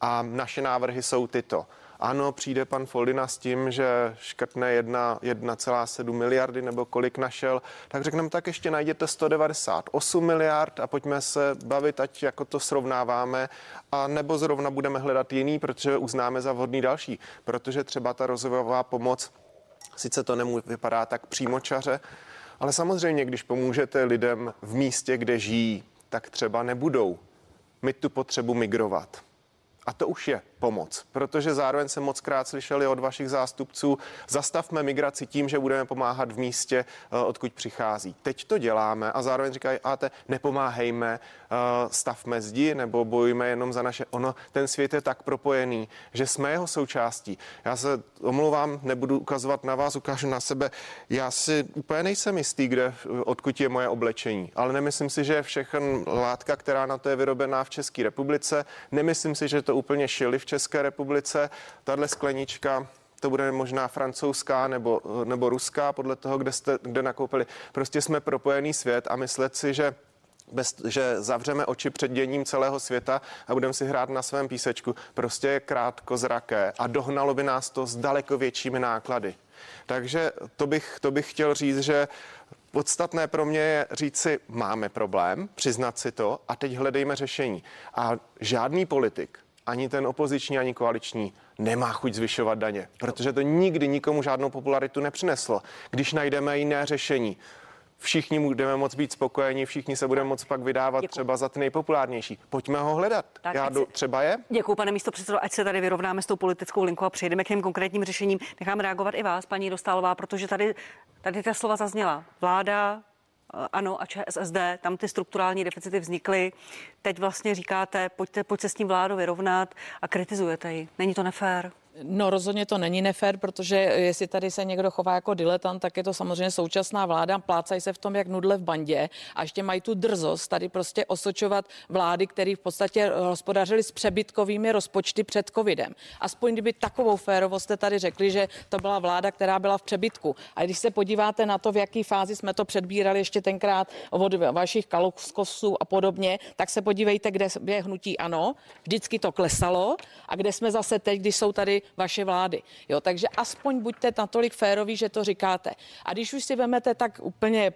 [SPEAKER 4] A naše návrhy jsou tyto. Ano, přijde pan Foldina s tím, že škrtne 1,7 miliardy nebo kolik našel, tak řekneme, tak ještě najděte 198 miliard a pojďme se bavit, ať jako to srovnáváme, a nebo zrovna budeme hledat jiný, protože uznáme za vhodný další, protože třeba ta rozvojová pomoc, sice to nemů vypadá tak přímočaře, ale samozřejmě, když pomůžete lidem v místě, kde žijí, tak třeba nebudou mít tu potřebu migrovat. A to už je pomoc, protože zároveň jsem moc krát slyšeli od vašich zástupců, zastavme migraci tím, že budeme pomáhat v místě, eh, odkud přichází. Teď to děláme a zároveň říkají, a te nepomáhejme, eh, stavme zdi nebo bojujme jenom za naše. Ono, ten svět je tak propojený, že jsme jeho součástí. Já se omlouvám, nebudu ukazovat na vás, ukážu na sebe. Já si úplně nejsem jistý, kde, odkud je moje oblečení, ale nemyslím si, že je všechen látka, která na to je vyrobená v České republice. Nemyslím si, že to úplně šili v České republice. Tahle sklenička to bude možná francouzská nebo, nebo ruská, podle toho, kde jste kde nakoupili. Prostě jsme propojený svět a myslet si, že bez, že zavřeme oči před děním celého světa a budeme si hrát na svém písečku, prostě je krátko zraké a dohnalo by nás to s daleko většími náklady. Takže to bych, to bych chtěl říct, že Podstatné pro mě je říct si, máme problém, přiznat si to a teď hledejme řešení. A žádný politik, ani ten opoziční, ani koaliční, nemá chuť zvyšovat daně, protože to nikdy nikomu žádnou popularitu nepřineslo. Když najdeme jiné řešení, všichni budeme moc být spokojeni, všichni se budeme moc pak vydávat
[SPEAKER 1] Děkuji.
[SPEAKER 4] třeba za ty nejpopulárnější. Pojďme ho hledat.
[SPEAKER 1] Tak,
[SPEAKER 4] Já
[SPEAKER 1] si-
[SPEAKER 4] třeba je.
[SPEAKER 1] Děkuji, pane místo předsedo, ať se tady vyrovnáme s tou politickou linkou a přejdeme k těm konkrétním řešením. Nechám reagovat i vás, paní Dostálová, protože tady, tady ta slova zazněla. Vláda, ano a ČSSD, tam ty strukturální deficity vznikly. Teď vlastně říkáte, pojďte, pojď se s tím vládou vyrovnat a kritizujete ji. Není to nefér?
[SPEAKER 2] No rozhodně to není nefér, protože jestli tady se někdo chová jako diletant, tak je to samozřejmě současná vláda, plácají se v tom jak nudle v bandě a ještě mají tu drzost tady prostě osočovat vlády, které v podstatě hospodařily s přebytkovými rozpočty před covidem. Aspoň kdyby takovou férovost jste tady řekli, že to byla vláda, která byla v přebytku. A když se podíváte na to, v jaké fázi jsme to předbírali ještě tenkrát od vašich kaluskovců a podobně, tak se podívejte, kde je hnutí ano, vždycky to klesalo a kde jsme zase teď, když jsou tady vaše vlády. Jo, takže aspoň buďte natolik féroví, že to říkáte. A když už si vemete tak úplně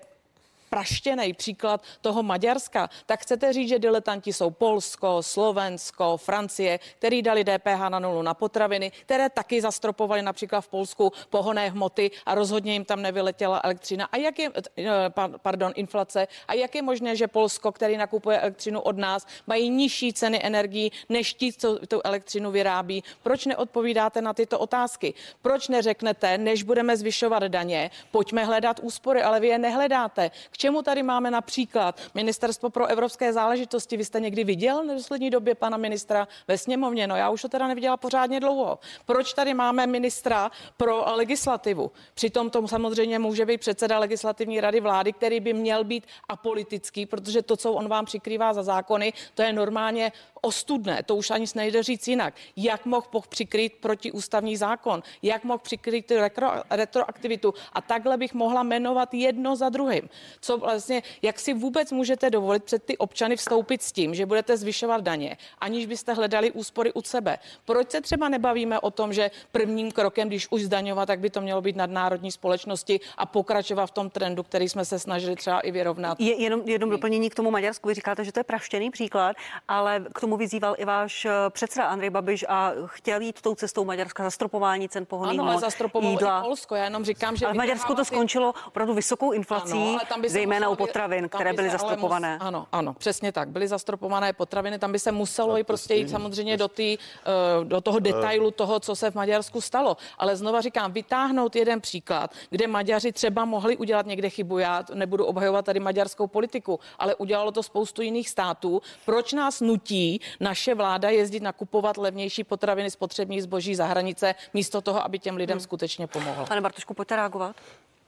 [SPEAKER 2] praštěný příklad toho Maďarska, tak chcete říct, že diletanti jsou Polsko, Slovensko, Francie, který dali DPH na nulu na potraviny, které taky zastropovali například v Polsku pohonné hmoty a rozhodně jim tam nevyletěla elektřina. A jak je, eh, pa- pardon, inflace. A jak je možné, že Polsko, který nakupuje elektřinu od nás, mají nižší ceny energií než ti, co tu elektřinu vyrábí? Proč neodpovídáte na tyto otázky? Proč neřeknete, než budeme zvyšovat daně, pojďme hledat úspory, ale vy je nehledáte. K čemu tady máme například Ministerstvo pro evropské záležitosti? Vy jste někdy viděl v poslední době pana ministra ve sněmovně? No já už to teda neviděla pořádně dlouho. Proč tady máme ministra pro legislativu? Přitom to samozřejmě může být předseda legislativní rady vlády, který by měl být apolitický, protože to, co on vám přikrývá za zákony, to je normálně ostudné, to už ani nejde říct jinak. Jak mohl přikrýt protiústavní zákon? Jak mohl přikrýt ty retro, retroaktivitu? A takhle bych mohla jmenovat jedno za druhým. Co vlastně, jak si vůbec můžete dovolit před ty občany vstoupit s tím, že budete zvyšovat daně, aniž byste hledali úspory u sebe? Proč se třeba nebavíme o tom, že prvním krokem, když už zdaňovat, tak by to mělo být nadnárodní společnosti a pokračovat v tom trendu, který jsme se snažili třeba i vyrovnat?
[SPEAKER 1] Je jenom, jenom doplnění k tomu Maďarsku. Vy říkáte, že to je praštěný příklad, ale k tomu vyzýval i váš eh, předseda Andrej Babiš a chtěl jít tou cestou Maďarska zastropování cen pohonných
[SPEAKER 2] Ano, ale zastropovalo
[SPEAKER 1] jídla.
[SPEAKER 2] i Polsko. Já jenom říkám, že
[SPEAKER 1] Ale v Maďarsku to skončilo opravdu vysokou inflací,
[SPEAKER 2] Ano, ale tam by se
[SPEAKER 1] zejména u potravin, které
[SPEAKER 2] by
[SPEAKER 1] byly zastropované.
[SPEAKER 2] Mus, ano, ano, přesně tak. Byly zastropované potraviny, tam by se muselo i prostě jít samozřejmě do, tý, eh, do toho detailu toho, co se v Maďarsku stalo. Ale znova říkám, vytáhnout jeden příklad, kde Maďaři třeba mohli udělat někde chybu. Já nebudu obhajovat tady maďarskou politiku, ale udělalo to spoustu jiných států. Proč nás nutí naše vláda jezdit nakupovat levnější potraviny, spotřební zboží za hranice, místo toho, aby těm lidem skutečně pomohla?
[SPEAKER 1] Pane Bartošku, pojďte reagovat.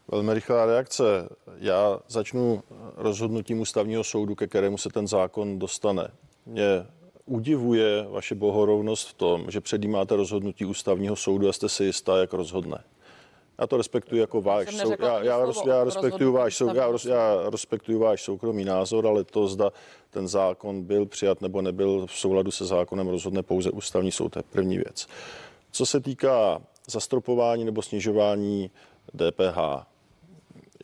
[SPEAKER 3] Velmi rychlá reakce. Já začnu rozhodnutím ústavního soudu, ke kterému se ten zákon dostane. Mě udivuje vaše bohorovnost v tom, že předjímáte rozhodnutí ústavního soudu a jste si jistá, jak rozhodne. Já to respektuji jako váš já, já, roz, já, respektuji
[SPEAKER 2] rozhodnutí
[SPEAKER 3] váš já, roz, já respektuji váš soukromý názor, ale to zda ten zákon byl přijat nebo nebyl v souladu se zákonem rozhodne pouze ústavní soud. To je první věc. Co se týká zastropování nebo snižování DPH,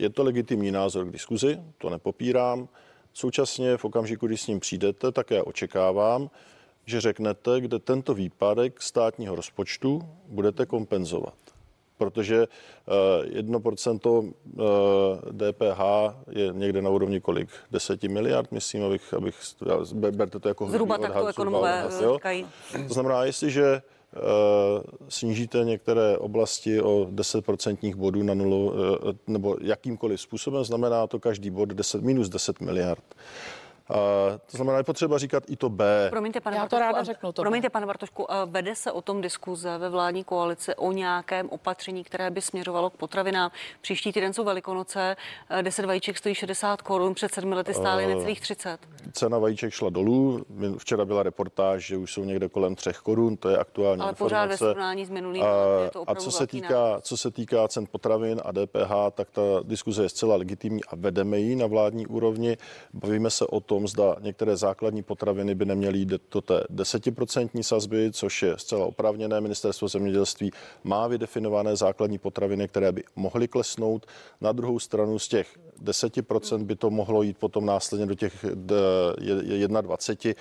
[SPEAKER 3] je to legitimní názor k diskuzi, to nepopírám. Současně v okamžiku, kdy s ním přijdete, tak já očekávám, že řeknete, kde tento výpadek státního rozpočtu budete kompenzovat. Protože eh, 1% eh, DPH je někde na úrovni kolik? 10 miliard, myslím, abych, abych ber- berte to jako
[SPEAKER 1] Zhruba
[SPEAKER 3] hrubý
[SPEAKER 1] tak to
[SPEAKER 3] odhad,
[SPEAKER 1] ekonomové
[SPEAKER 3] odhad. To znamená, jestliže eh, snížíte některé oblasti o 10% bodů na nulu, eh, nebo jakýmkoliv způsobem, znamená to každý bod 10, minus 10 miliard. Eh, to znamená, je potřeba říkat i to B.
[SPEAKER 1] Promiňte, pane
[SPEAKER 2] Já to
[SPEAKER 1] Bartošku,
[SPEAKER 2] ráda
[SPEAKER 1] a-
[SPEAKER 2] řeknu, to
[SPEAKER 1] Promiňte, pane Bartošku, vede se o tom diskuze ve vládní koalici o nějakém opatření, které by směřovalo k potravinám. Příští týden jsou Velikonoce, eh, 10 vajíček stojí 60 korun, před sedmi lety stály necelých 30.
[SPEAKER 3] Cena vajíček šla dolů. Včera byla reportáž, že už jsou někde kolem 3 korun, to je aktuální
[SPEAKER 1] Ale pořád ve
[SPEAKER 3] informace.
[SPEAKER 1] srovnání s minulým
[SPEAKER 3] A,
[SPEAKER 1] rokem je to
[SPEAKER 3] a co se, týká, co se týká cen potravin a DPH, tak ta diskuze je zcela legitimní a vedeme ji na vládní úrovni. Bavíme se o tom, tom, zda některé základní potraviny by neměly jít do té desetiprocentní sazby, což je zcela oprávněné. Ministerstvo zemědělství má vydefinované základní potraviny, které by mohly klesnout. Na druhou stranu z těch 10% by to mohlo jít potom následně do těch 21.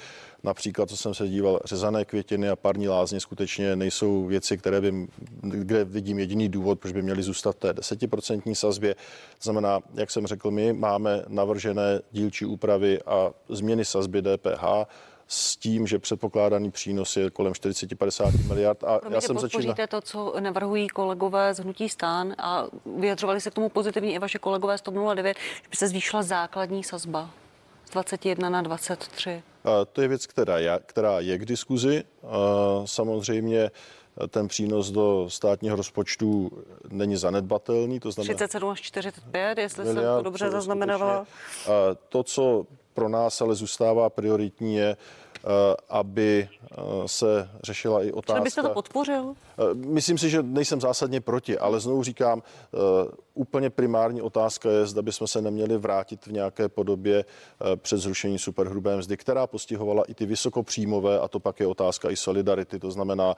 [SPEAKER 3] Například, co jsem se díval, řezané květiny a parní lázně skutečně nejsou věci, které by, kde vidím jediný důvod, proč by měly zůstat v té desetiprocentní sazbě. To znamená, jak jsem řekl, my máme navržené dílčí úpravy a změny sazby DPH s tím, že předpokládaný přínos je kolem 40-50 miliard.
[SPEAKER 1] A Promiňte, já jsem podpoříte začína... to, co navrhují kolegové z Hnutí stán a vyjadřovali se k tomu pozitivně i vaše kolegové z TOP 09, že by se zvýšila základní sazba z 21 na 23.
[SPEAKER 3] To je věc, která je, která je k diskuzi. Samozřejmě ten přínos do státního rozpočtu není zanedbatelný.
[SPEAKER 1] To znamená 37 až 45, jestli miliard, jsem to dobře zaznamenala.
[SPEAKER 3] To, co pro nás ale zůstává prioritní, je, Eh, aby eh, se řešila i otázka.
[SPEAKER 1] Třeba byste to podpořil?
[SPEAKER 3] Eh, myslím si, že nejsem zásadně proti, ale znovu říkám, úplně primární otázka je, zda bychom se neměli vrátit v nějaké podobě před zrušení superhrubé mzdy, která postihovala i ty vysokopříjmové a to pak je otázka i solidarity. To znamená,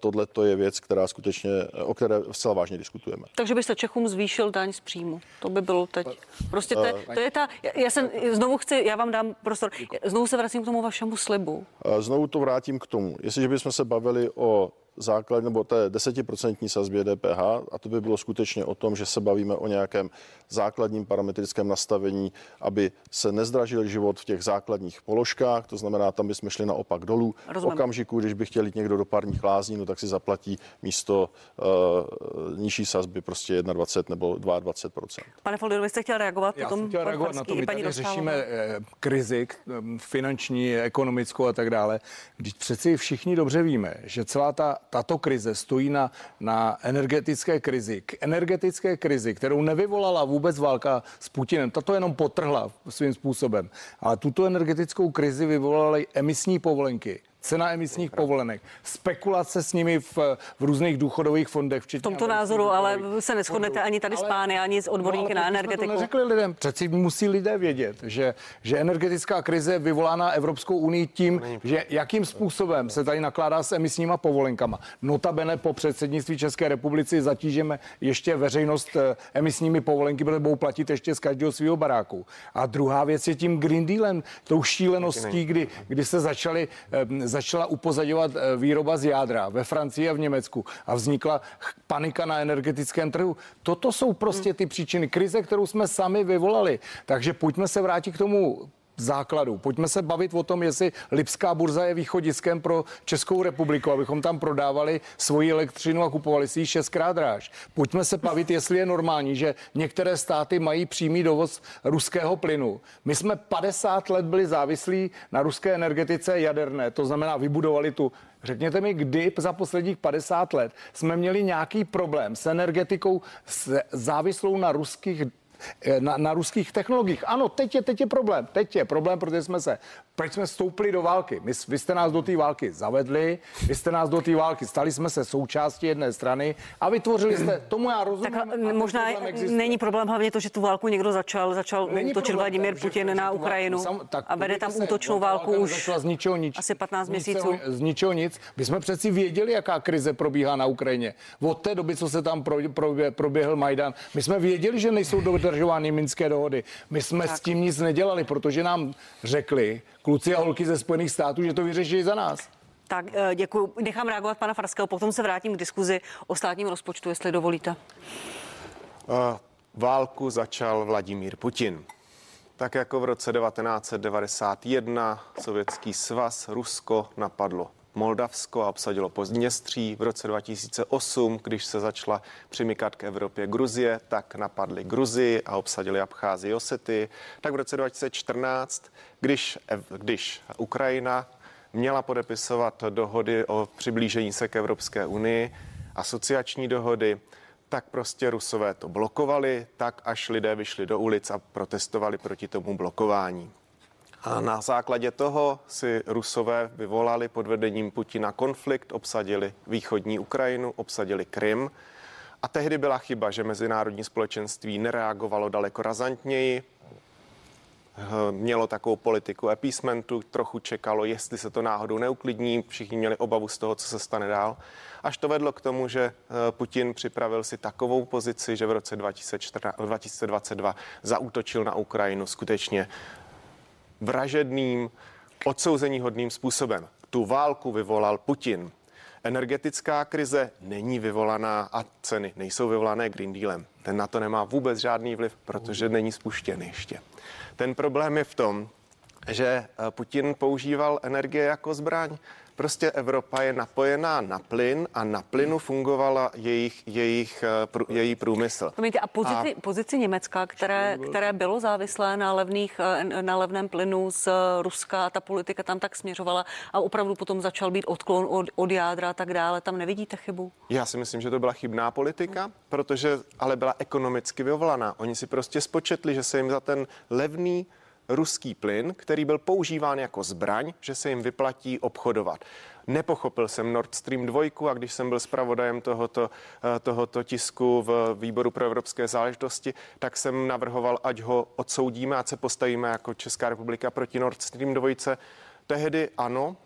[SPEAKER 3] tohle to je věc, která skutečně, o které zcela vážně diskutujeme.
[SPEAKER 1] Takže byste Čechům zvýšil daň z příjmu. To by bylo teď. Prostě to je, to je ta, já jsem, znovu chci, já vám dám prostor, znovu se vracím k tomu vašemu slibu?
[SPEAKER 3] Znovu to vrátím k tomu. Jestliže bychom se bavili o základ nebo té desetiprocentní sazbě DPH a to by bylo skutečně o tom, že se bavíme o nějakém základním parametrickém nastavení, aby se nezdražil život v těch základních položkách, to znamená, tam bychom šli naopak dolů. Rozumím. V okamžiku, když by chtěl jít někdo do parních lázní, no tak si zaplatí místo uh, nižší sazby prostě 21 nebo 22%
[SPEAKER 1] Pane Folder, vy jste chtěl reagovat
[SPEAKER 5] Já potom? chtěl reagovat na to, my tady řešíme eh, krizi finanční, ekonomickou a tak dále. Když přeci všichni dobře víme, že celá ta tato krize stojí na, na energetické krizi. K energetické krizi, kterou nevyvolala vůbec válka s Putinem, tato jenom potrhla svým způsobem. Ale tuto energetickou krizi vyvolaly emisní povolenky cena emisních povolenek, spekulace s nimi v, v různých důchodových fondech.
[SPEAKER 1] V tomto názoru ale se neschodnete ani tady s pány, ani s odborníky no, na energetiku. To
[SPEAKER 5] neřekli lidem. Přeci musí lidé vědět, že, že energetická krize vyvolaná Evropskou unii tím, že jakým způsobem se tady nakládá s emisníma povolenkama. Notabene po předsednictví České republiky zatížíme ještě veřejnost eh, emisními povolenky, protože budou platit ještě z každého svého baráku. A druhá věc je tím Green Dealem, tou šíleností, kdy, kdy se začaly eh, začala upozadovat eh, výroba z jádra ve Francii a v Německu a vznikla panika na energetickém trhu. Toto jsou prostě ty příčiny krize, kterou jsme sami vyvolali. Takže pojďme se vrátit k tomu základu. Pojďme se bavit o tom, jestli Lipská burza je východiskem pro Českou republiku, abychom tam prodávali svoji elektřinu a kupovali si ji šestkrát dráž. Pojďme se bavit, jestli je normální, že některé státy mají přímý dovoz ruského plynu. My jsme 50 let byli závislí na ruské energetice jaderné, to znamená vybudovali tu Řekněte mi, kdy za posledních 50 let jsme měli nějaký problém s energetikou závislou na ruských na, na ruských technologiích. Ano, teď je, teď je problém. Teď je problém, protože jsme se, proč jsme vstoupili do války. My, vy jste nás do té války zavedli, vy jste nás do té války, stali jsme se součástí jedné strany a vytvořili jste, tomu já rozumím. Tak
[SPEAKER 1] možná problém není problém hlavně to, že tu válku někdo začal, začal není útočit Vladimír Putin na Ukrajinu sam, tak a vede tam útočnou válku už z ničeho nic, asi 15 měsíců.
[SPEAKER 5] Z ničeho nic. My jsme přeci věděli, jaká krize probíhá na Ukrajině. Od té doby, co se tam proběhl Majdan, my jsme věděli, že nejsou do dodržovány minské dohody. My jsme tak. s tím nic nedělali, protože nám řekli kluci a holky ze Spojených států, že to vyřeší za nás.
[SPEAKER 1] Tak eh, děkuji. Nechám reagovat pana Farského, potom se vrátím k diskuzi o státním rozpočtu, jestli dovolíte.
[SPEAKER 4] Uh, válku začal Vladimír Putin. Tak jako v roce 1991 Sovětský svaz Rusko napadlo Moldavsko a obsadilo Pozdněstří. V roce 2008, když se začala přimykat k Evropě Gruzie, tak napadli Gruzii a obsadili Abcházii Osety. Tak v roce 2014, když, když Ukrajina měla podepisovat dohody o přiblížení se k Evropské unii, asociační dohody, tak prostě Rusové to blokovali, tak až lidé vyšli do ulic a protestovali proti tomu blokování. A na základě toho si Rusové vyvolali pod vedením Putina konflikt, obsadili východní Ukrajinu, obsadili Krym. A tehdy byla chyba, že mezinárodní společenství nereagovalo daleko razantněji. mělo takovou politiku appeasementu, trochu čekalo, jestli se to náhodou neuklidní, všichni měli obavu z toho, co se stane dál. Až to vedlo k tomu, že eh, Putin připravil si takovou pozici, že v roce 2014, 2022 zaútočil na Ukrajinu skutečně vražedným, odsouzeníhodným způsobem. Tu válku vyvolal Putin. Energetická krize není vyvolaná a ceny nejsou vyvolané Green Dealem. Ten na to nemá vůbec žádný vliv, protože není spuštěn ještě. Ten problém je v tom, že eh, Putin používal energie jako zbraň. Prostě Evropa je napojená na plyn a na plynu fungovala jejich, jejich, eh, prů, její průmysl.
[SPEAKER 1] Promiňte, a pozici, a pozici Německa, které, které bylo závislé na, levných, eh, na levném plynu z Ruska, ta politika tam tak směřovala a opravdu potom začal být odklon od, od jádra a tak dále, tam nevidíte chybu?
[SPEAKER 4] Já si myslím, že to byla chybná politika, protože ale byla ekonomicky vyvolaná. Oni si prostě spočetli, že se jim za ten levný ruský plyn, který byl používán jako zbraň, že se jim vyplatí obchodovat. Nepochopil jsem Nord Stream 2 a když jsem byl zpravodajem tohoto, eh, tohoto tisku v výboru pro evropské záležitosti, tak jsem navrhoval, ať ho odsoudíme, ať se postavíme jako Česká republika proti Nord Stream 2. Tehdy ano,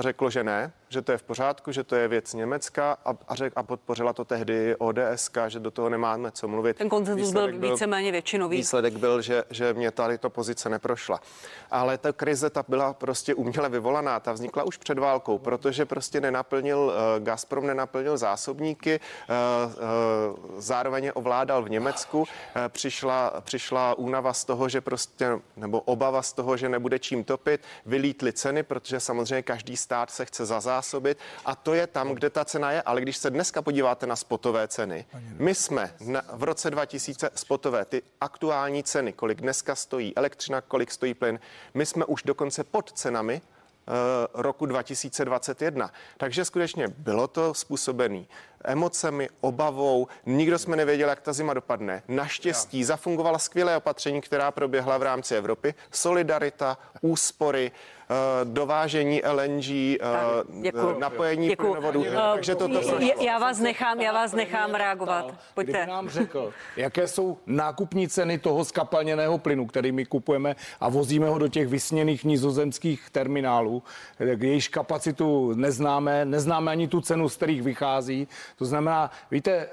[SPEAKER 4] řeklo, že ne, že to je v pořádku, že to je věc Německa a, a, řek, a podpořila to tehdy ODS, že do toho nemáme co mluvit.
[SPEAKER 1] Ten koncenzus byl, byl víceméně většinový.
[SPEAKER 4] Výsledek byl, že, že mě tady to pozice neprošla. Ale ta krize ta byla prostě uměle vyvolaná, ta vznikla už před válkou, protože prostě nenaplnil, uh, Gazprom nenaplnil zásobníky, uh, uh, zároveň je ovládal v Německu, uh, přišla, přišla únava z toho, že prostě, nebo obava z toho, že nebude čím topit, vylítly ceny, protože samozřejmě každý stát se chce zazát zásobit a to je tam, kde ta cena je. Ale když se dneska podíváte na spotové ceny, my jsme na, v roce 2000 spotové, ty aktuální ceny, kolik dneska stojí elektřina, kolik stojí plyn, my jsme už dokonce pod cenami eh, roku 2021. Takže skutečně bylo to způsobené emocemi, obavou. Nikdo jsme nevěděli, jak ta zima dopadne. Naštěstí zafungovala skvělé opatření, která proběhla v rámci Evropy. Solidarita, úspory, dovážení LNG, eh,
[SPEAKER 1] děkuju.
[SPEAKER 4] napojení
[SPEAKER 1] Děkuju.
[SPEAKER 4] plynovodu. Takže toto prošlo.
[SPEAKER 1] Já vás nechám, já vás nechám reagovat.
[SPEAKER 5] Kdyby
[SPEAKER 1] Pojďte.
[SPEAKER 5] nám řekl, jaké jsou nákupní ceny toho skapalněného plynu, který my kupujeme a vozíme ho do těch vysněných nizozemských terminálů, jejíž kapacitu neznáme, neznáme ani tu cenu, z kterých vychází. To znamená, víte,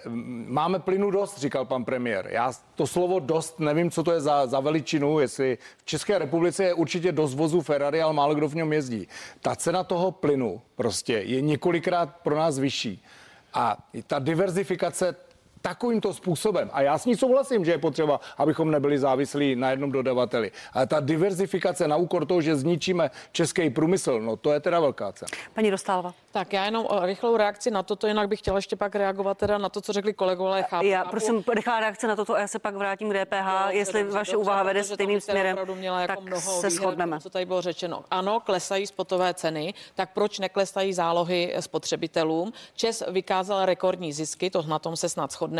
[SPEAKER 5] máme plynu dost, říkal pan premiér. Já to slovo dost, nevím, co to je za, za veličinu, jestli v České republice je určitě dost vozů Ferrari, ale málo kdo v něm jezdí. Ta cena toho plynu prostě je několikrát pro nás vyšší. A ta diverzifikace takovýmto způsobem. A já s ní souhlasím, že je potřeba, abychom nebyli závislí na jednom dodavateli. Ale ta diverzifikace na úkor toho, že zničíme český průmysl, no to je teda velká cena.
[SPEAKER 1] Paní Dostálova.
[SPEAKER 2] Tak já jenom o rychlou reakci na toto, jinak bych chtěla ještě pak reagovat teda na to, co řekli kolegové, ale chápu.
[SPEAKER 1] Já
[SPEAKER 2] chápu.
[SPEAKER 1] prosím, rychlá reakce na toto a já se pak vrátím k DPH.
[SPEAKER 2] Jo,
[SPEAKER 1] Jestli
[SPEAKER 2] dobře,
[SPEAKER 1] vaše
[SPEAKER 2] dobře,
[SPEAKER 1] úvaha vede stejným
[SPEAKER 2] byste
[SPEAKER 1] směrem,
[SPEAKER 2] měla jako
[SPEAKER 1] tak
[SPEAKER 2] mnoho
[SPEAKER 1] se shodneme.
[SPEAKER 2] Co tady bylo řečeno. Ano, klesají spotové ceny, tak proč neklesají zálohy spotřebitelům? Čes vykázal rekordní zisky, to na tom se snad shodneme.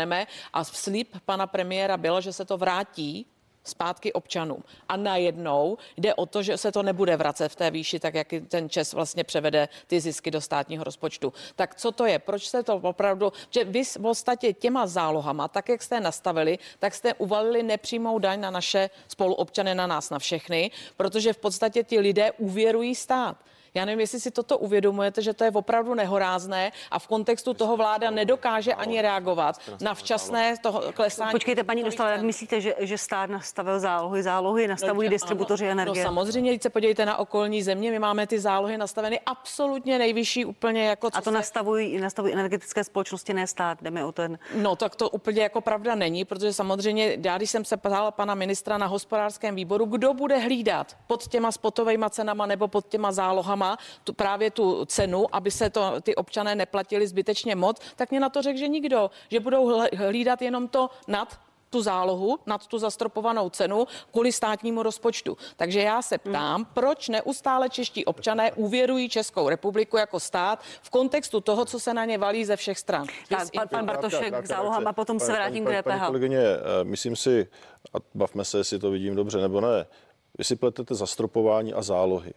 [SPEAKER 2] A slíp pana premiéra bylo, že se to vrátí zpátky občanům. A najednou jde o to, že se to nebude vracet v té výši, tak jak ten Čes vlastně převede ty zisky do státního rozpočtu. Tak co to je? Proč se to opravdu, že vy v podstatě těma zálohama, tak jak jste nastavili, tak jste uvalili nepřímou daň na naše spoluobčany, na nás, na všechny, protože v podstatě ti lidé uvěrují stát. Já nevím, jestli si toto uvědomujete, že to je opravdu nehorázné a v kontextu toho vláda nedokáže ani reagovat na včasné toho klesání.
[SPEAKER 1] Počkejte, paní Dostálova, jak myslíte, že, že stát nastavil zálohy? Zálohy nastavují distributoři
[SPEAKER 2] ano.
[SPEAKER 1] energie.
[SPEAKER 2] No samozřejmě, když se podívejte na okolní země, my máme ty zálohy nastaveny absolutně nejvyšší úplně jako co
[SPEAKER 1] A to
[SPEAKER 2] se...
[SPEAKER 1] nastavují, nastavují energetické společnosti, ne stát. Jdeme o ten.
[SPEAKER 2] No, tak to úplně jako pravda není, protože samozřejmě, já když jsem se ptala pana ministra na hospodářském výboru, kdo bude hlídat pod těma spotovými cenama nebo pod těma zálohama tu, právě tu cenu, aby se to ty občané neplatili zbytečně moc, tak mě na to řekl, že nikdo, že budou hl- hlídat jenom to nad tu zálohu nad tu zastropovanou cenu kvůli státnímu rozpočtu. Takže já se ptám, proč neustále čeští občané uvěrují Českou republiku jako stát v kontextu toho, co se na ně valí ze všech stran.
[SPEAKER 1] Tak, pan, pan Bartošek k zálohám a potom se
[SPEAKER 3] Paní-
[SPEAKER 1] vrátím
[SPEAKER 3] paní-
[SPEAKER 1] k
[SPEAKER 3] Paní
[SPEAKER 1] DPH.
[SPEAKER 3] kolegyně, eh, myslím si, a bavme se, jestli to vidím dobře nebo ne, vy si pletete zastropování a zálohy.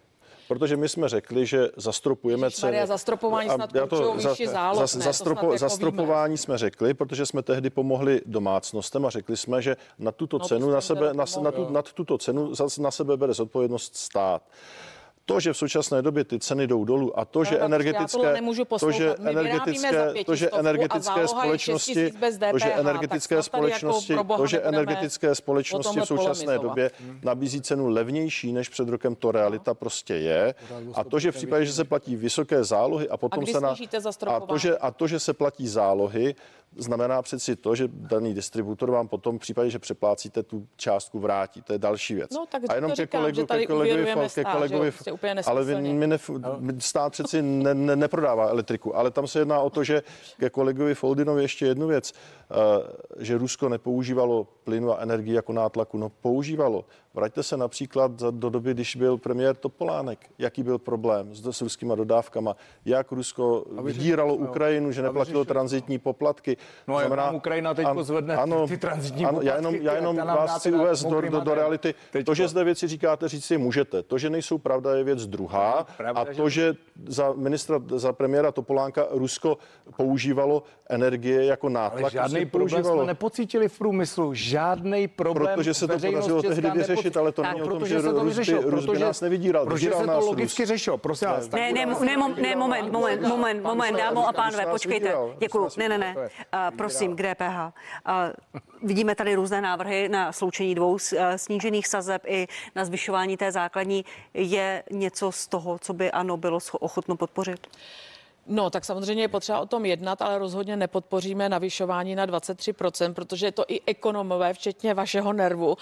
[SPEAKER 3] Protože my jsme řekli, že zastropujeme ceny.
[SPEAKER 2] zastropování
[SPEAKER 3] A
[SPEAKER 2] snad
[SPEAKER 3] já
[SPEAKER 2] určují výši záloh, ne? To snad jako
[SPEAKER 3] zastropování jsme řekli, protože jsme tehdy pomohli domácnostem a řekli jsme, že na tuto
[SPEAKER 2] No, to
[SPEAKER 3] cenu na sebe, na, na, tu, nad tuto cenu na sebe bere zodpovědnost stát. To, že v současné době ty ceny jdou dolů a to, že energetické, to, že energetické, to, že energetické
[SPEAKER 2] je
[SPEAKER 3] společnosti,
[SPEAKER 2] 6 000 bez
[SPEAKER 3] to, že energetické
[SPEAKER 2] jako
[SPEAKER 3] společnosti, to, že energetické společnosti v současné době nabízí cenu levnější než před rokem, to realita prostě je. A to, že v případě, že se platí vysoké zálohy a potom se na a to, že, a to, že se platí zálohy, znamená přeci to, že daný distributor vám potom v případě, že přeplácíte tu částku vrátí. To je další věc.
[SPEAKER 2] No, tak
[SPEAKER 3] a jenom ke
[SPEAKER 2] tady
[SPEAKER 3] ke kolegovi, ke
[SPEAKER 2] stát, že
[SPEAKER 3] kolegovi,
[SPEAKER 2] úplně
[SPEAKER 3] ale vy,
[SPEAKER 2] nesmyslně.
[SPEAKER 3] my nef, stát přeci ne, ne, neprodává elektriku, ale tam se jedná o to, že ke kolegovi Foldinovi ještě jednu věc, eh, že Rusko nepoužívalo plynu a energii jako nátlaku. No používalo. Vraťte se například do doby, když byl premiér Topolánek. Jaký byl problém s, s ruskýma dodávkama? Jak Rusko vydíralo Ukrajinu, že neplatilo transitní poplatky?
[SPEAKER 5] No a jak nám Ukrajina teďko zvedne ty tranzitní
[SPEAKER 3] ano, já jenom,
[SPEAKER 5] poplatky,
[SPEAKER 3] já jenom
[SPEAKER 5] ta nám
[SPEAKER 3] vás chci uvést do, do, do reality.
[SPEAKER 5] Teďko.
[SPEAKER 3] To, že zde věci říkáte, říct si můžete. To, že nejsou pravda, je věc druhá.
[SPEAKER 5] pravda,
[SPEAKER 3] A to, že za ministra, za premiéra Topolánka Rusko používalo energie jako nátlak,
[SPEAKER 5] Ale žádný problém
[SPEAKER 3] používalo.
[SPEAKER 5] jsme nepocítili v průmyslu. Žádný problém.
[SPEAKER 3] Protože se to podařilo tehdy vyřešit,
[SPEAKER 5] nepocítila.
[SPEAKER 3] ale to
[SPEAKER 5] Tak,
[SPEAKER 3] není o tom, že
[SPEAKER 5] se to
[SPEAKER 3] Rus by-
[SPEAKER 5] vyřešilo,
[SPEAKER 3] Rus by
[SPEAKER 5] protože-
[SPEAKER 3] nás nevydíral.
[SPEAKER 5] Protože se
[SPEAKER 3] nás
[SPEAKER 5] to logicky řešilo. Prosím vás.
[SPEAKER 1] Ne, ne, ne, ne, moment, moment, moment, moment, dámo a pánové, počkejte. Děkuju. Ne, ne, ne. prosím, k DPH. Vidíme tady různé návrhy na sloučení dvou eh, snížených sazeb i na zvyšování té základní. Je něco z toho, co by ano bylo ochotno podpořit?
[SPEAKER 2] No, tak samozřejmě je potřeba o tom jednat, ale rozhodně nepodpoříme navyšování na 23%, protože to i ekonomové, včetně vašeho nervu,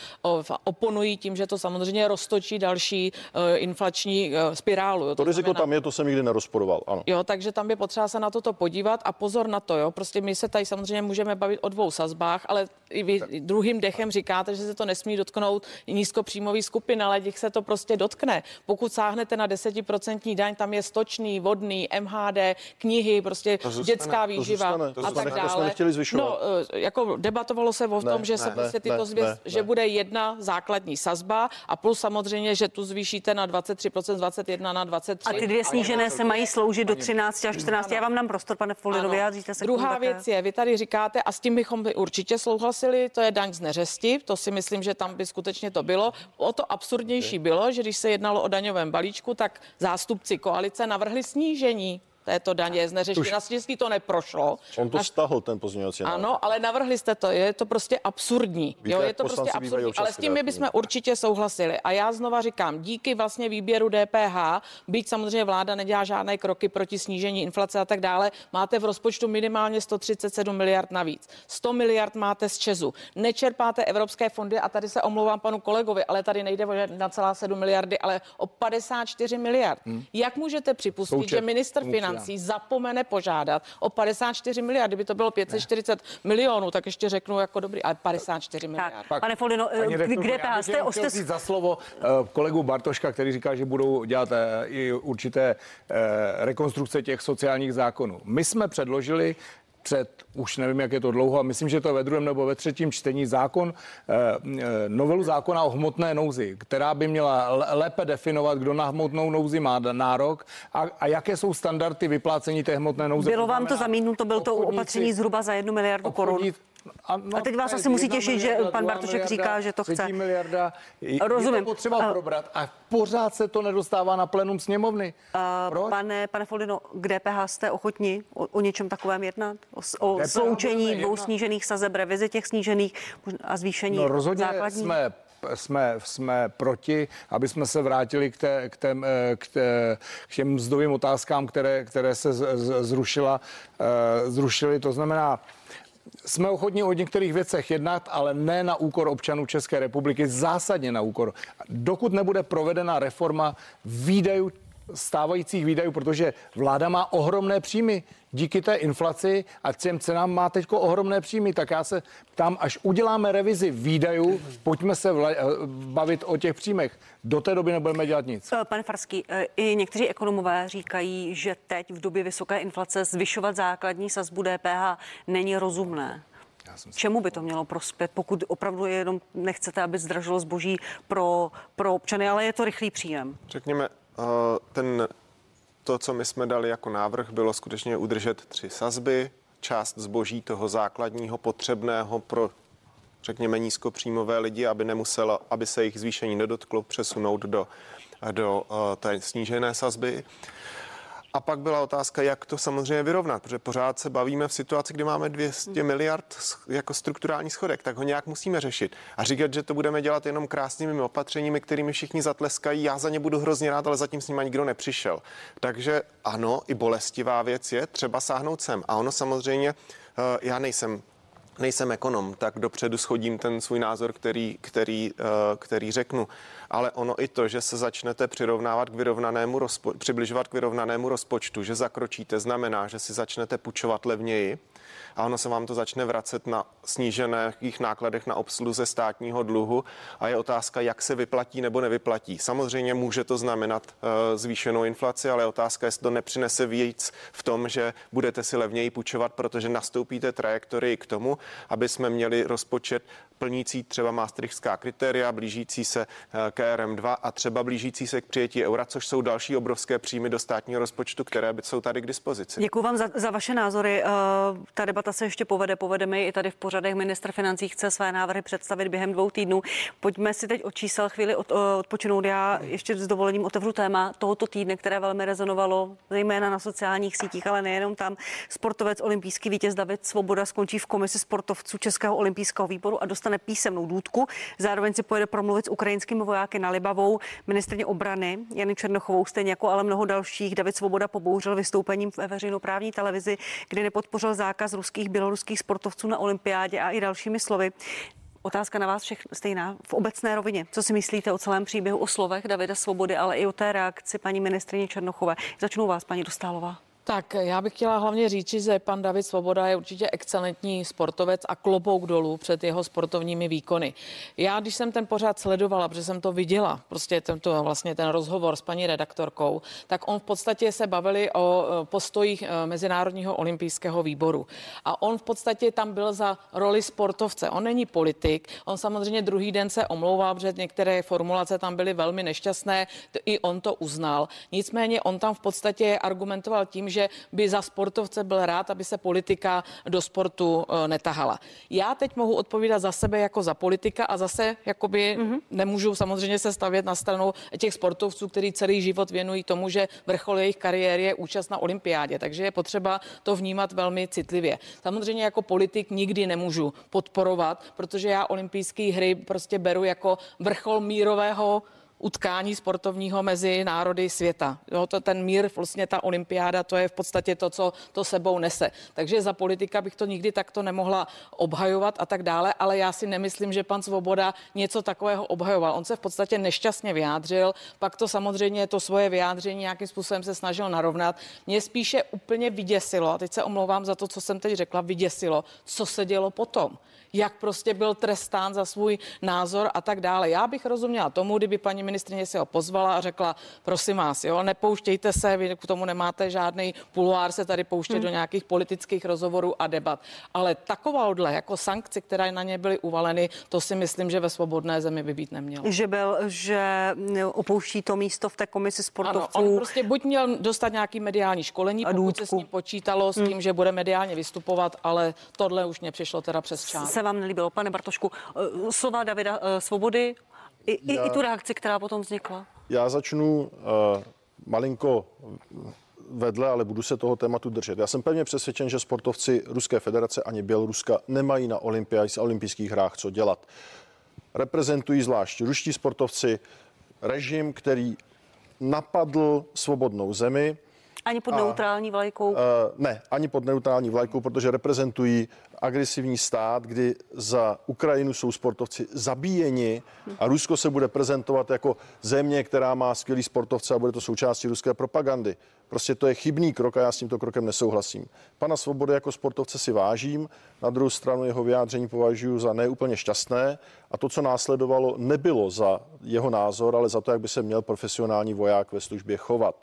[SPEAKER 2] oponují tím, že to samozřejmě roztočí další uh, inflační uh, spirálu. jo.
[SPEAKER 3] To riziko
[SPEAKER 2] znamená-
[SPEAKER 3] tam je, to jsem nikdy nerozporoval. Ano.
[SPEAKER 2] Jo, takže tam je potřeba se na toto podívat a pozor na to, jo. Prostě my se tady samozřejmě můžeme bavit o dvou sazbách, ale i vy druhým dechem říkáte, že se to nesmí dotknout nízkopříjmový skupin, ale těch se to prostě dotkne. Pokud sáhnete na 10% daň, tam je stočný, vodný, MHD, knihy, prostě
[SPEAKER 4] zůstane,
[SPEAKER 2] dětská
[SPEAKER 3] to
[SPEAKER 2] výživa
[SPEAKER 3] zůstane, to
[SPEAKER 2] a
[SPEAKER 3] zůstane,
[SPEAKER 2] tak
[SPEAKER 3] to jsme
[SPEAKER 2] dále.
[SPEAKER 3] nechtěli zvyšovat.
[SPEAKER 2] No, eh, jako debatovalo se o
[SPEAKER 3] Ne,
[SPEAKER 2] tom, že
[SPEAKER 3] ne,
[SPEAKER 2] se
[SPEAKER 3] ne,
[SPEAKER 2] prostě tyto
[SPEAKER 3] ne,
[SPEAKER 2] zvěst,
[SPEAKER 3] ne,
[SPEAKER 2] že
[SPEAKER 3] ne.
[SPEAKER 2] bude jedna základní sazba a plus samozřejmě, že tu zvýšíte na 23%, 21 na 23.
[SPEAKER 1] A ty dvě snížené se mají sloužit do 13 až 14. Já vám dám prostor, pane Folino, vyjádříte se k
[SPEAKER 2] Druhá věc je, vy tady říkáte, a s tím bychom by určitě souhlasili, to je daň z neřesti, to si myslím, že tam by skutečně to bylo. O to absurdnější bylo, že když se jednalo o daňovém balíčku, tak zástupci koalice navrhli snížení této daně z. Naštěstí to neprošlo.
[SPEAKER 3] On to stahl, ten pozměňovací návrh.
[SPEAKER 2] ano, ale navrhli jste to, je to prostě absurdní.
[SPEAKER 3] Víte,
[SPEAKER 2] jo, je to prostě absurdní, ale s tím my bychom určitě souhlasili. A já znova říkám, díky vlastně výběru DPH, byť samozřejmě vláda nedělá žádné kroky proti snížení inflace a tak dále, máte v rozpočtu minimálně 137 miliard navíc. 100 miliard máte z Česu. Nečerpáte evropské fondy a tady se omlouvám panu kolegovi, ale tady nejde o 1,7 miliardy, ale o 54 miliard. Jak můžete připustit,
[SPEAKER 5] Součet
[SPEAKER 2] že minister
[SPEAKER 5] tomu
[SPEAKER 2] financí zapomene požádat o 54 miliard? Kdyby to bylo 540 milionů, tak ještě řeknu jako dobrý, ale 54 miliard.
[SPEAKER 1] Tak, pane Folino, eh,
[SPEAKER 5] rektorko,
[SPEAKER 1] k
[SPEAKER 5] já
[SPEAKER 1] DPH
[SPEAKER 5] bych
[SPEAKER 1] jste,
[SPEAKER 5] jenom
[SPEAKER 1] jste
[SPEAKER 5] chtěl říct za slovo eh, kolegu Bartoška, který říká, že budou dělat eh, i určité rekonstrukce těch sociálních zákonů. My jsme předložili před, už nevím, jak je to dlouho, a myslím, že to je ve druhém nebo ve třetím čtení zákon, eh, eh, novelu zákona o hmotné nouzi, která by měla lépe definovat, kdo na hmotnou nouzi má nárok a, a jaké jsou standardy vyplácení té hmotné nouze.
[SPEAKER 1] Bylo vám to zamítnuto, byl to opatření zhruba za jednu miliardu korun.
[SPEAKER 5] A, no,
[SPEAKER 1] A teď vás
[SPEAKER 5] je
[SPEAKER 1] asi musí těšit, že pan Bartošek
[SPEAKER 5] miliarda,
[SPEAKER 1] říká, že to chce.
[SPEAKER 5] miliarda. Je
[SPEAKER 1] Rozumím.
[SPEAKER 5] to potřeba
[SPEAKER 1] A-
[SPEAKER 5] probrat a pořád se to nedostává na plenum sněmovny. Proč?
[SPEAKER 1] Pane, pane Folino, k DPH jste ochotni o, o něčem takovém jednat? O, o
[SPEAKER 5] DPH
[SPEAKER 1] sloučení dvou snížených sazeb, revizi těch snížených a zvýšení
[SPEAKER 5] No rozhodně
[SPEAKER 1] základní?
[SPEAKER 5] jsme jsme, jsme proti, aby jsme se vrátili k, té, k, té, k, té, k těm mzdovým otázkám, které, které se z, z, zrušila, eh, zrušily. To znamená, jsme ochotní o některých věcech jednat, ale ne na úkor občanů České republiky, zásadně na úkor. Dokud nebude provedena reforma výdajů stávajících výdajů, protože vláda má ohromné příjmy. Díky té inflaci a těm cenám má teď ohromné příjmy, tak já se tam, až uděláme revizi výdajů, pojďme se vla, eh, bavit o těch příjmech. Do té doby nebudeme dělat nic.
[SPEAKER 1] Eh, Pane Farský, eh, i někteří ekonomové říkají, že teď v době vysoké inflace zvyšovat základní sazbu DPH není rozumné. Čemu by to mělo prospět, pokud opravdu jenom nechcete, aby zdražilo zboží pro, pro občany, ale je to rychlý příjem?
[SPEAKER 4] Řekněme, ten, to, co my jsme dali jako návrh, bylo skutečně udržet tři sazby, část zboží toho základního potřebného pro řekněme nízkopříjmové lidi, aby nemuselo, aby se jich zvýšení nedotklo, přesunout do, do uh, té snížené sazby. A pak byla otázka, jak to samozřejmě vyrovnat, protože pořád se bavíme v situaci, kdy máme 200 miliard jako strukturální schodek, tak ho nějak musíme řešit. A říkat, že to budeme dělat jenom krásnými opatřeními, kterými všichni zatleskají, já za ně budu hrozně rád, ale zatím s nimi nikdo nepřišel. Takže ano, i bolestivá věc je třeba sáhnout sem. A ono samozřejmě, eh, já nejsem nejsem ekonom, tak dopředu schodím ten svůj názor, který, který, eh, který řeknu. Ale ono i to, že se začnete přirovnávat k vyrovnanému rozpo, přibližovat k vyrovnanému rozpočtu, že zakročíte, znamená, že si začnete půjčovat levněji a ono se vám to začne vracet na snížených nákladech na obsluze státního dluhu a je otázka, jak se vyplatí nebo nevyplatí. Samozřejmě může to znamenat uh, zvýšenou inflaci, ale otázka, jestli to nepřinese víc v tom, že budete si levněji půjčovat, protože nastoupíte trajektorii k tomu, aby jsme měli rozpočet plnící třeba maastrichtská kritéria, blížící se eh, k RM2 a třeba blížící se k přijetí eura, což jsou další obrovské příjmy do státního rozpočtu, které jsou tady k dispozici.
[SPEAKER 1] Děkuji vám za, za vaše názory. Uh, ta debata se ještě povede, povedeme i tady v pořadech. Ministr financí chce své návrhy představit během dvou týdnů. Pojďme si teď od čísel chvíli od, odpočinout. Já ještě s dovolením otevřu téma tohoto týdne, které velmi rezonovalo, zejména na sociálních sítích, ale nejenom tam. Sportovec olympijský vítěz David Svoboda skončí v komisi sportovců Českého olympijského výboru a dostane písemnou důdku. Zároveň si pojede promluvit s ukrajinskými vojáky na Libavou. Ministrně obrany Jany Černochovou, stejně jako ale mnoho dalších, David Svoboda pobouřil vystoupením ve veřejnoprávní televizi, kde nepodpořil zákaz ruských, běloruských sportovců na olympiádě a i dalšími slovy. Otázka na vás všech stejná v obecné rovině. Co si myslíte o celém příběhu, o slovech Davida Svobody, ale i o té reakci paní ministrině Černochové? Začnu vás, paní Dostálová.
[SPEAKER 2] Tak já bych chtěla hlavně říct, že pan David Svoboda je určitě excelentní sportovec a klobouk dolů před jeho sportovními výkony. Já, když jsem ten pořád sledovala, protože jsem to viděla, prostě tento, vlastně ten rozhovor s paní redaktorkou, tak on v podstatě se bavili o postojích e, Mezinárodního olympijského výboru. A on v podstatě tam byl za roli sportovce. On není politik, on samozřejmě druhý den se omlouval, protože některé formulace tam byly velmi nešťastné, i on to uznal. Nicméně on tam v podstatě argumentoval tím, že by za sportovce byl rád, aby se politika do sportu eh, netahala. Já teď mohu odpovídat za sebe jako za politika a zase jakoby mm-hmm. nemůžu samozřejmě se stavět na stranu těch sportovců, kteří celý život věnují tomu, že vrchol jejich kariéry je účast na olympiádě, takže je potřeba to vnímat velmi citlivě. Samozřejmě jako politik nikdy nemůžu podporovat, protože já olympijské hry prostě beru jako vrchol mírového utkání sportovního mezi národy světa. Jo, to ten mír, vlastně ta olympiáda, to je v podstatě to, co to sebou nese. Takže za politika bych to nikdy takto nemohla obhajovat a tak dále, ale já si nemyslím, že pan Svoboda něco takového obhajoval. On se v podstatě nešťastně vyjádřil, pak to samozřejmě to svoje vyjádření nějakým způsobem se snažil narovnat. Mě spíše úplně vyděsilo, a teď se omlouvám za to, co jsem teď řekla, vyděsilo, co se dělo potom jak prostě byl trestán za svůj názor a tak dále. Já bych rozuměla tomu, kdyby paní ministrině se ho pozvala a řekla, prosím vás, jo, nepouštějte se, vy k tomu nemáte žádný puluár se tady pouštět hmm. do nějakých politických rozhovorů a debat. Ale takováhle jako sankce, které na ně byly uvaleny, to si myslím, že ve svobodné zemi by být nemělo.
[SPEAKER 1] Že byl, že opouští to místo v té komisi sportovců.
[SPEAKER 2] Ano, on prostě buď měl dostat nějaký mediální školení, pokud se s ním počítalo s tím, hmm. že bude mediálně vystupovat, ale tohle už mě přišlo teda přes čas
[SPEAKER 1] vám nelíbilo, pane Bartošku. Eh, slova Davida eh, Svobody i, já, i, tu reakci, která potom vznikla.
[SPEAKER 3] Já začnu uh, malinko vedle, ale budu se toho tématu držet. Já jsem pevně přesvědčen, že sportovci Ruské federace ani Běloruska nemají na olympiádě, olympijských hrách co dělat. Reprezentují zvlášť ruští sportovci režim, který napadl svobodnou zemi,
[SPEAKER 1] ani pod a, neutrální vlajkou? Uh,
[SPEAKER 3] ne, ani pod neutrální vlajkou, protože reprezentují agresivní stát, kdy za Ukrajinu jsou sportovci zabíjeni a Rusko se bude prezentovat jako země, která má skvělý sportovce a bude to součástí ruské propagandy. Prostě to je chybný krok a já s tímto krokem nesouhlasím. Pana Svobody jako sportovce si vážím, na druhou stranu jeho vyjádření považuji za neúplně šťastné a to, co následovalo, nebylo za jeho názor, ale za to, jak by se měl profesionální voják ve službě chovat.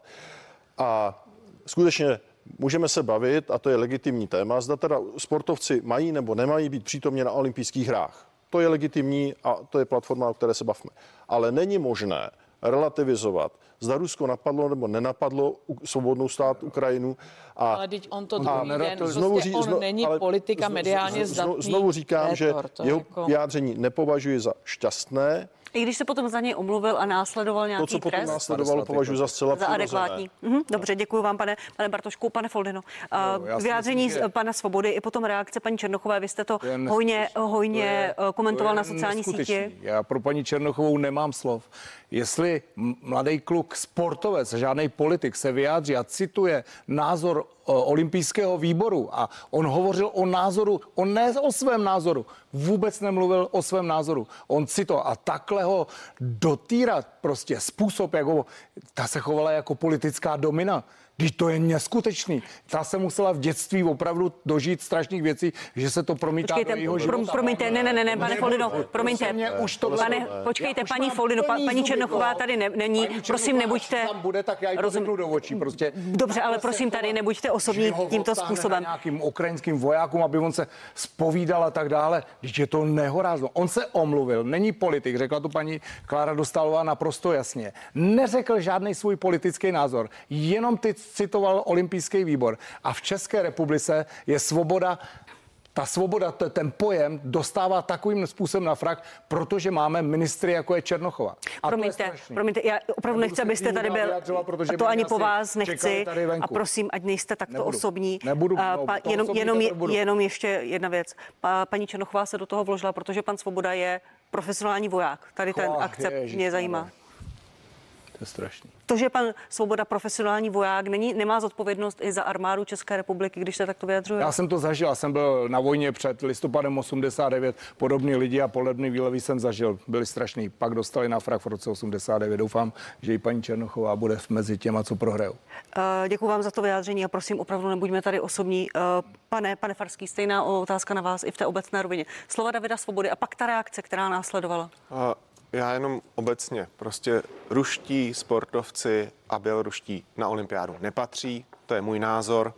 [SPEAKER 3] A skutečně můžeme se bavit, a to je legitimní téma, zda teda sportovci mají nebo nemají být přítomně na olympijských hrách. To je legitimní a to je platforma, o které se bavíme. Ale není možné, relativizovat, zda Rusko napadlo nebo nenapadlo svobodnou stát Ukrajinu. A
[SPEAKER 2] Ale teď on to
[SPEAKER 3] a
[SPEAKER 2] druhý den, prostě
[SPEAKER 3] znovu ří-
[SPEAKER 2] on
[SPEAKER 3] zno-
[SPEAKER 2] není
[SPEAKER 3] ale
[SPEAKER 2] politika
[SPEAKER 3] zno-
[SPEAKER 2] mediálně
[SPEAKER 3] zno-
[SPEAKER 2] zdatný
[SPEAKER 3] Znovu říkám, že
[SPEAKER 2] rétor, to
[SPEAKER 3] jeho
[SPEAKER 2] jako-
[SPEAKER 3] vyjádření nepovažuji za šťastné.
[SPEAKER 1] I když se potom za něj omluvil a následoval nějaký
[SPEAKER 3] To, co potom
[SPEAKER 1] trest,
[SPEAKER 3] následovalo, považuji za zcela
[SPEAKER 1] za adekvátní. Mhm, dobře, děkuji vám, pane, pane Bartošku, pane Foldino. Uh,
[SPEAKER 5] si
[SPEAKER 1] vyjádření
[SPEAKER 5] myslím, že-
[SPEAKER 1] z pana Svobody i potom reakce paní Černochové, vy jste to hojně, hojně
[SPEAKER 5] To je-
[SPEAKER 1] eh, komentoval
[SPEAKER 5] to
[SPEAKER 1] na sociální síti.
[SPEAKER 5] Já pro paní Černochovou nemám slov. Jestli mladý kluk, sportovec, žádný politik se vyjádří a cituje názor olympijského výboru a on hovořil o názoru, on ne o svém názoru, vůbec nemluvil o svém názoru. On si to a takhle ho dotýrat prostě způsob, jak ho, ta se chovala jako politická domina. Když to je neskutečný. Ta se musela v dětství opravdu dožít strašných věcí, že se to promítá
[SPEAKER 1] Počkejte,
[SPEAKER 5] do jeho
[SPEAKER 1] pro,
[SPEAKER 5] života.
[SPEAKER 1] promiňte, ne, ne, ne, ne, pane
[SPEAKER 5] prosím
[SPEAKER 1] promiňte.
[SPEAKER 5] mě, už tohle-
[SPEAKER 1] Pane, počkejte, paní
[SPEAKER 5] mám
[SPEAKER 1] Foldino, pa, paní Černochová tady ne, není. Prosím, nebuďte.
[SPEAKER 5] tam bude, tak já to
[SPEAKER 1] Rozum-
[SPEAKER 5] do očí. Prostě.
[SPEAKER 1] Dobře, ale prosím, tady nebuďte osobní tímto způsobem.
[SPEAKER 5] Nějakým ukrajinským vojákům, aby on se spovídal a tak dále. Když je to nehorázno. On se omluvil, není politik, řekla to paní Klára Dostálová naprosto jasně. Neřekl žádný svůj politický názor, jenom ty citoval olympijský výbor. A v České republice je svoboda ta svoboda, ten pojem dostává takovým způsobem na frak, protože máme ministry, jako je Černochova. A to je
[SPEAKER 1] Promiňte, promiňte, já opravdu
[SPEAKER 5] Nebudu
[SPEAKER 1] nechci, abyste tady byl, a to ani po vás nechci a prosím, ať nejste takto
[SPEAKER 5] Nebudu.
[SPEAKER 1] osobní.
[SPEAKER 5] Nebudu,
[SPEAKER 1] A
[SPEAKER 5] no,
[SPEAKER 1] pa, jenom,
[SPEAKER 5] osobní
[SPEAKER 1] jenom, je-
[SPEAKER 5] nebudu.
[SPEAKER 1] jenom ještě jedna věc. Pa, paní Černochová se do toho vložila, protože pan Svoboda je profesionální voják. Tady ten
[SPEAKER 5] Ach,
[SPEAKER 1] akcept
[SPEAKER 5] ježiš,
[SPEAKER 1] mě zajímá.
[SPEAKER 5] ano. To je strašný.
[SPEAKER 1] To, že pan Svoboda profesionální voják není, nemá zodpovědnost i za armádu České republiky, když se takto vyjadřuje.
[SPEAKER 5] Já jsem to zažil, já jsem byl na vojně před listopadem 89, podobný lidi a podobný výlevy jsem zažil, byli strašný. Pak dostali na frak v roce 89. Doufám, že i paní Černochová bude mezi těma, co prohrajou.
[SPEAKER 1] Uh, Děkuji vám za to vyjádření a prosím, opravdu nebuďme tady osobní. Uh, Pane, pane Farský, stejná otázka na vás i v té obecné rovině. Slova Davida Svobody a pak ta reakce, která následovala.
[SPEAKER 4] A Já jenom obecně, prostě ruští sportovci a běloruští na olympiádu nepatří, to je můj názor,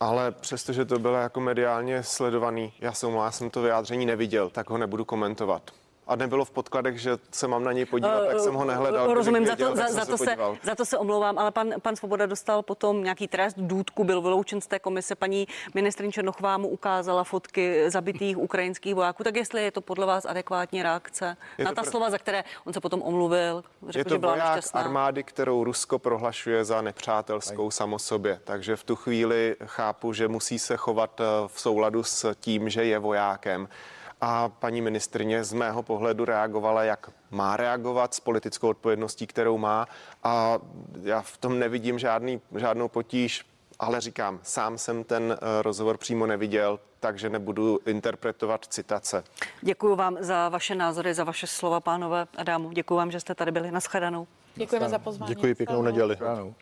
[SPEAKER 4] ale přestože to bylo jako mediálně sledovaný, já jsem, já jsem to vyjádření neviděl, tak ho nebudu komentovat. A nebylo v podkladech, že se mám na něj podívat, tak jsem ho nehledal. Kdybych
[SPEAKER 1] Rozumím, za to, za, za, to se,
[SPEAKER 4] podíval.
[SPEAKER 1] za to se omlouvám, ale pan, pan Svoboda dostal potom nějaký trest, důdku, byl vyloučen z té komise. Paní ministrin Černochová mu ukázala fotky zabitých ukrajinských vojáků. Tak jestli je to podle vás adekvátní reakce
[SPEAKER 4] Je
[SPEAKER 1] na ta
[SPEAKER 4] pr-
[SPEAKER 1] slova, za které on se potom omluvil, řekl,
[SPEAKER 4] Je
[SPEAKER 1] že
[SPEAKER 4] to
[SPEAKER 1] byla
[SPEAKER 4] voják
[SPEAKER 1] nešťastná.
[SPEAKER 4] armády, kterou Rusko prohlašuje za nepřátelskou samo sobě. Takže v tu chvíli chápu, že musí se chovat eh, v souladu s tím, že je vojákem. A paní ministrině z mého pohledu reagovala, jak má reagovat s politickou odpovědností, kterou má. A já v tom nevidím žádný, žádnou potíž, ale říkám, sám jsem ten eh, rozhovor přímo neviděl, takže nebudu interpretovat citace.
[SPEAKER 1] Děkuji vám za vaše názory, za vaše slova, pánové a dámu. Děkuji vám, že jste tady byli. Naschledanou.
[SPEAKER 2] Děkujeme za pozvání.
[SPEAKER 3] Děkuji, pěknou neděli.
[SPEAKER 5] Ano.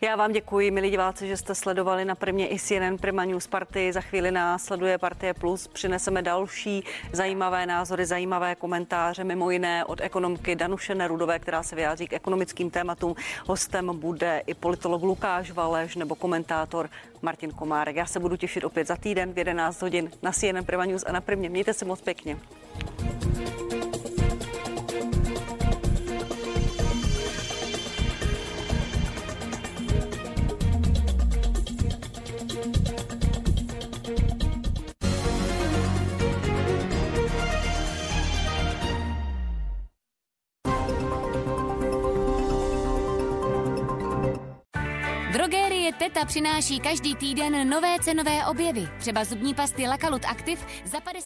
[SPEAKER 1] Já vám děkuji, milí diváci, že jste sledovali na Primě i CNN Prima News Party. Za chvíli následuje Partie Plus. Přineseme další zajímavé názory, zajímavé komentáře, mimo jiné od ekonomky Danuše Nerudové, která se vyjádří k ekonomickým tématům. Hostem bude i politolog Lukáš Valeš nebo komentátor Martin Komárek. Já se budu těšit opět za týden v 11 hodin na CNN Prima News a na Primě. Mějte se moc pěkně.
[SPEAKER 6] Drogerie Teta přináší každý týden nové cenové objevy. Třeba zubní pasty Lakalut Active za 50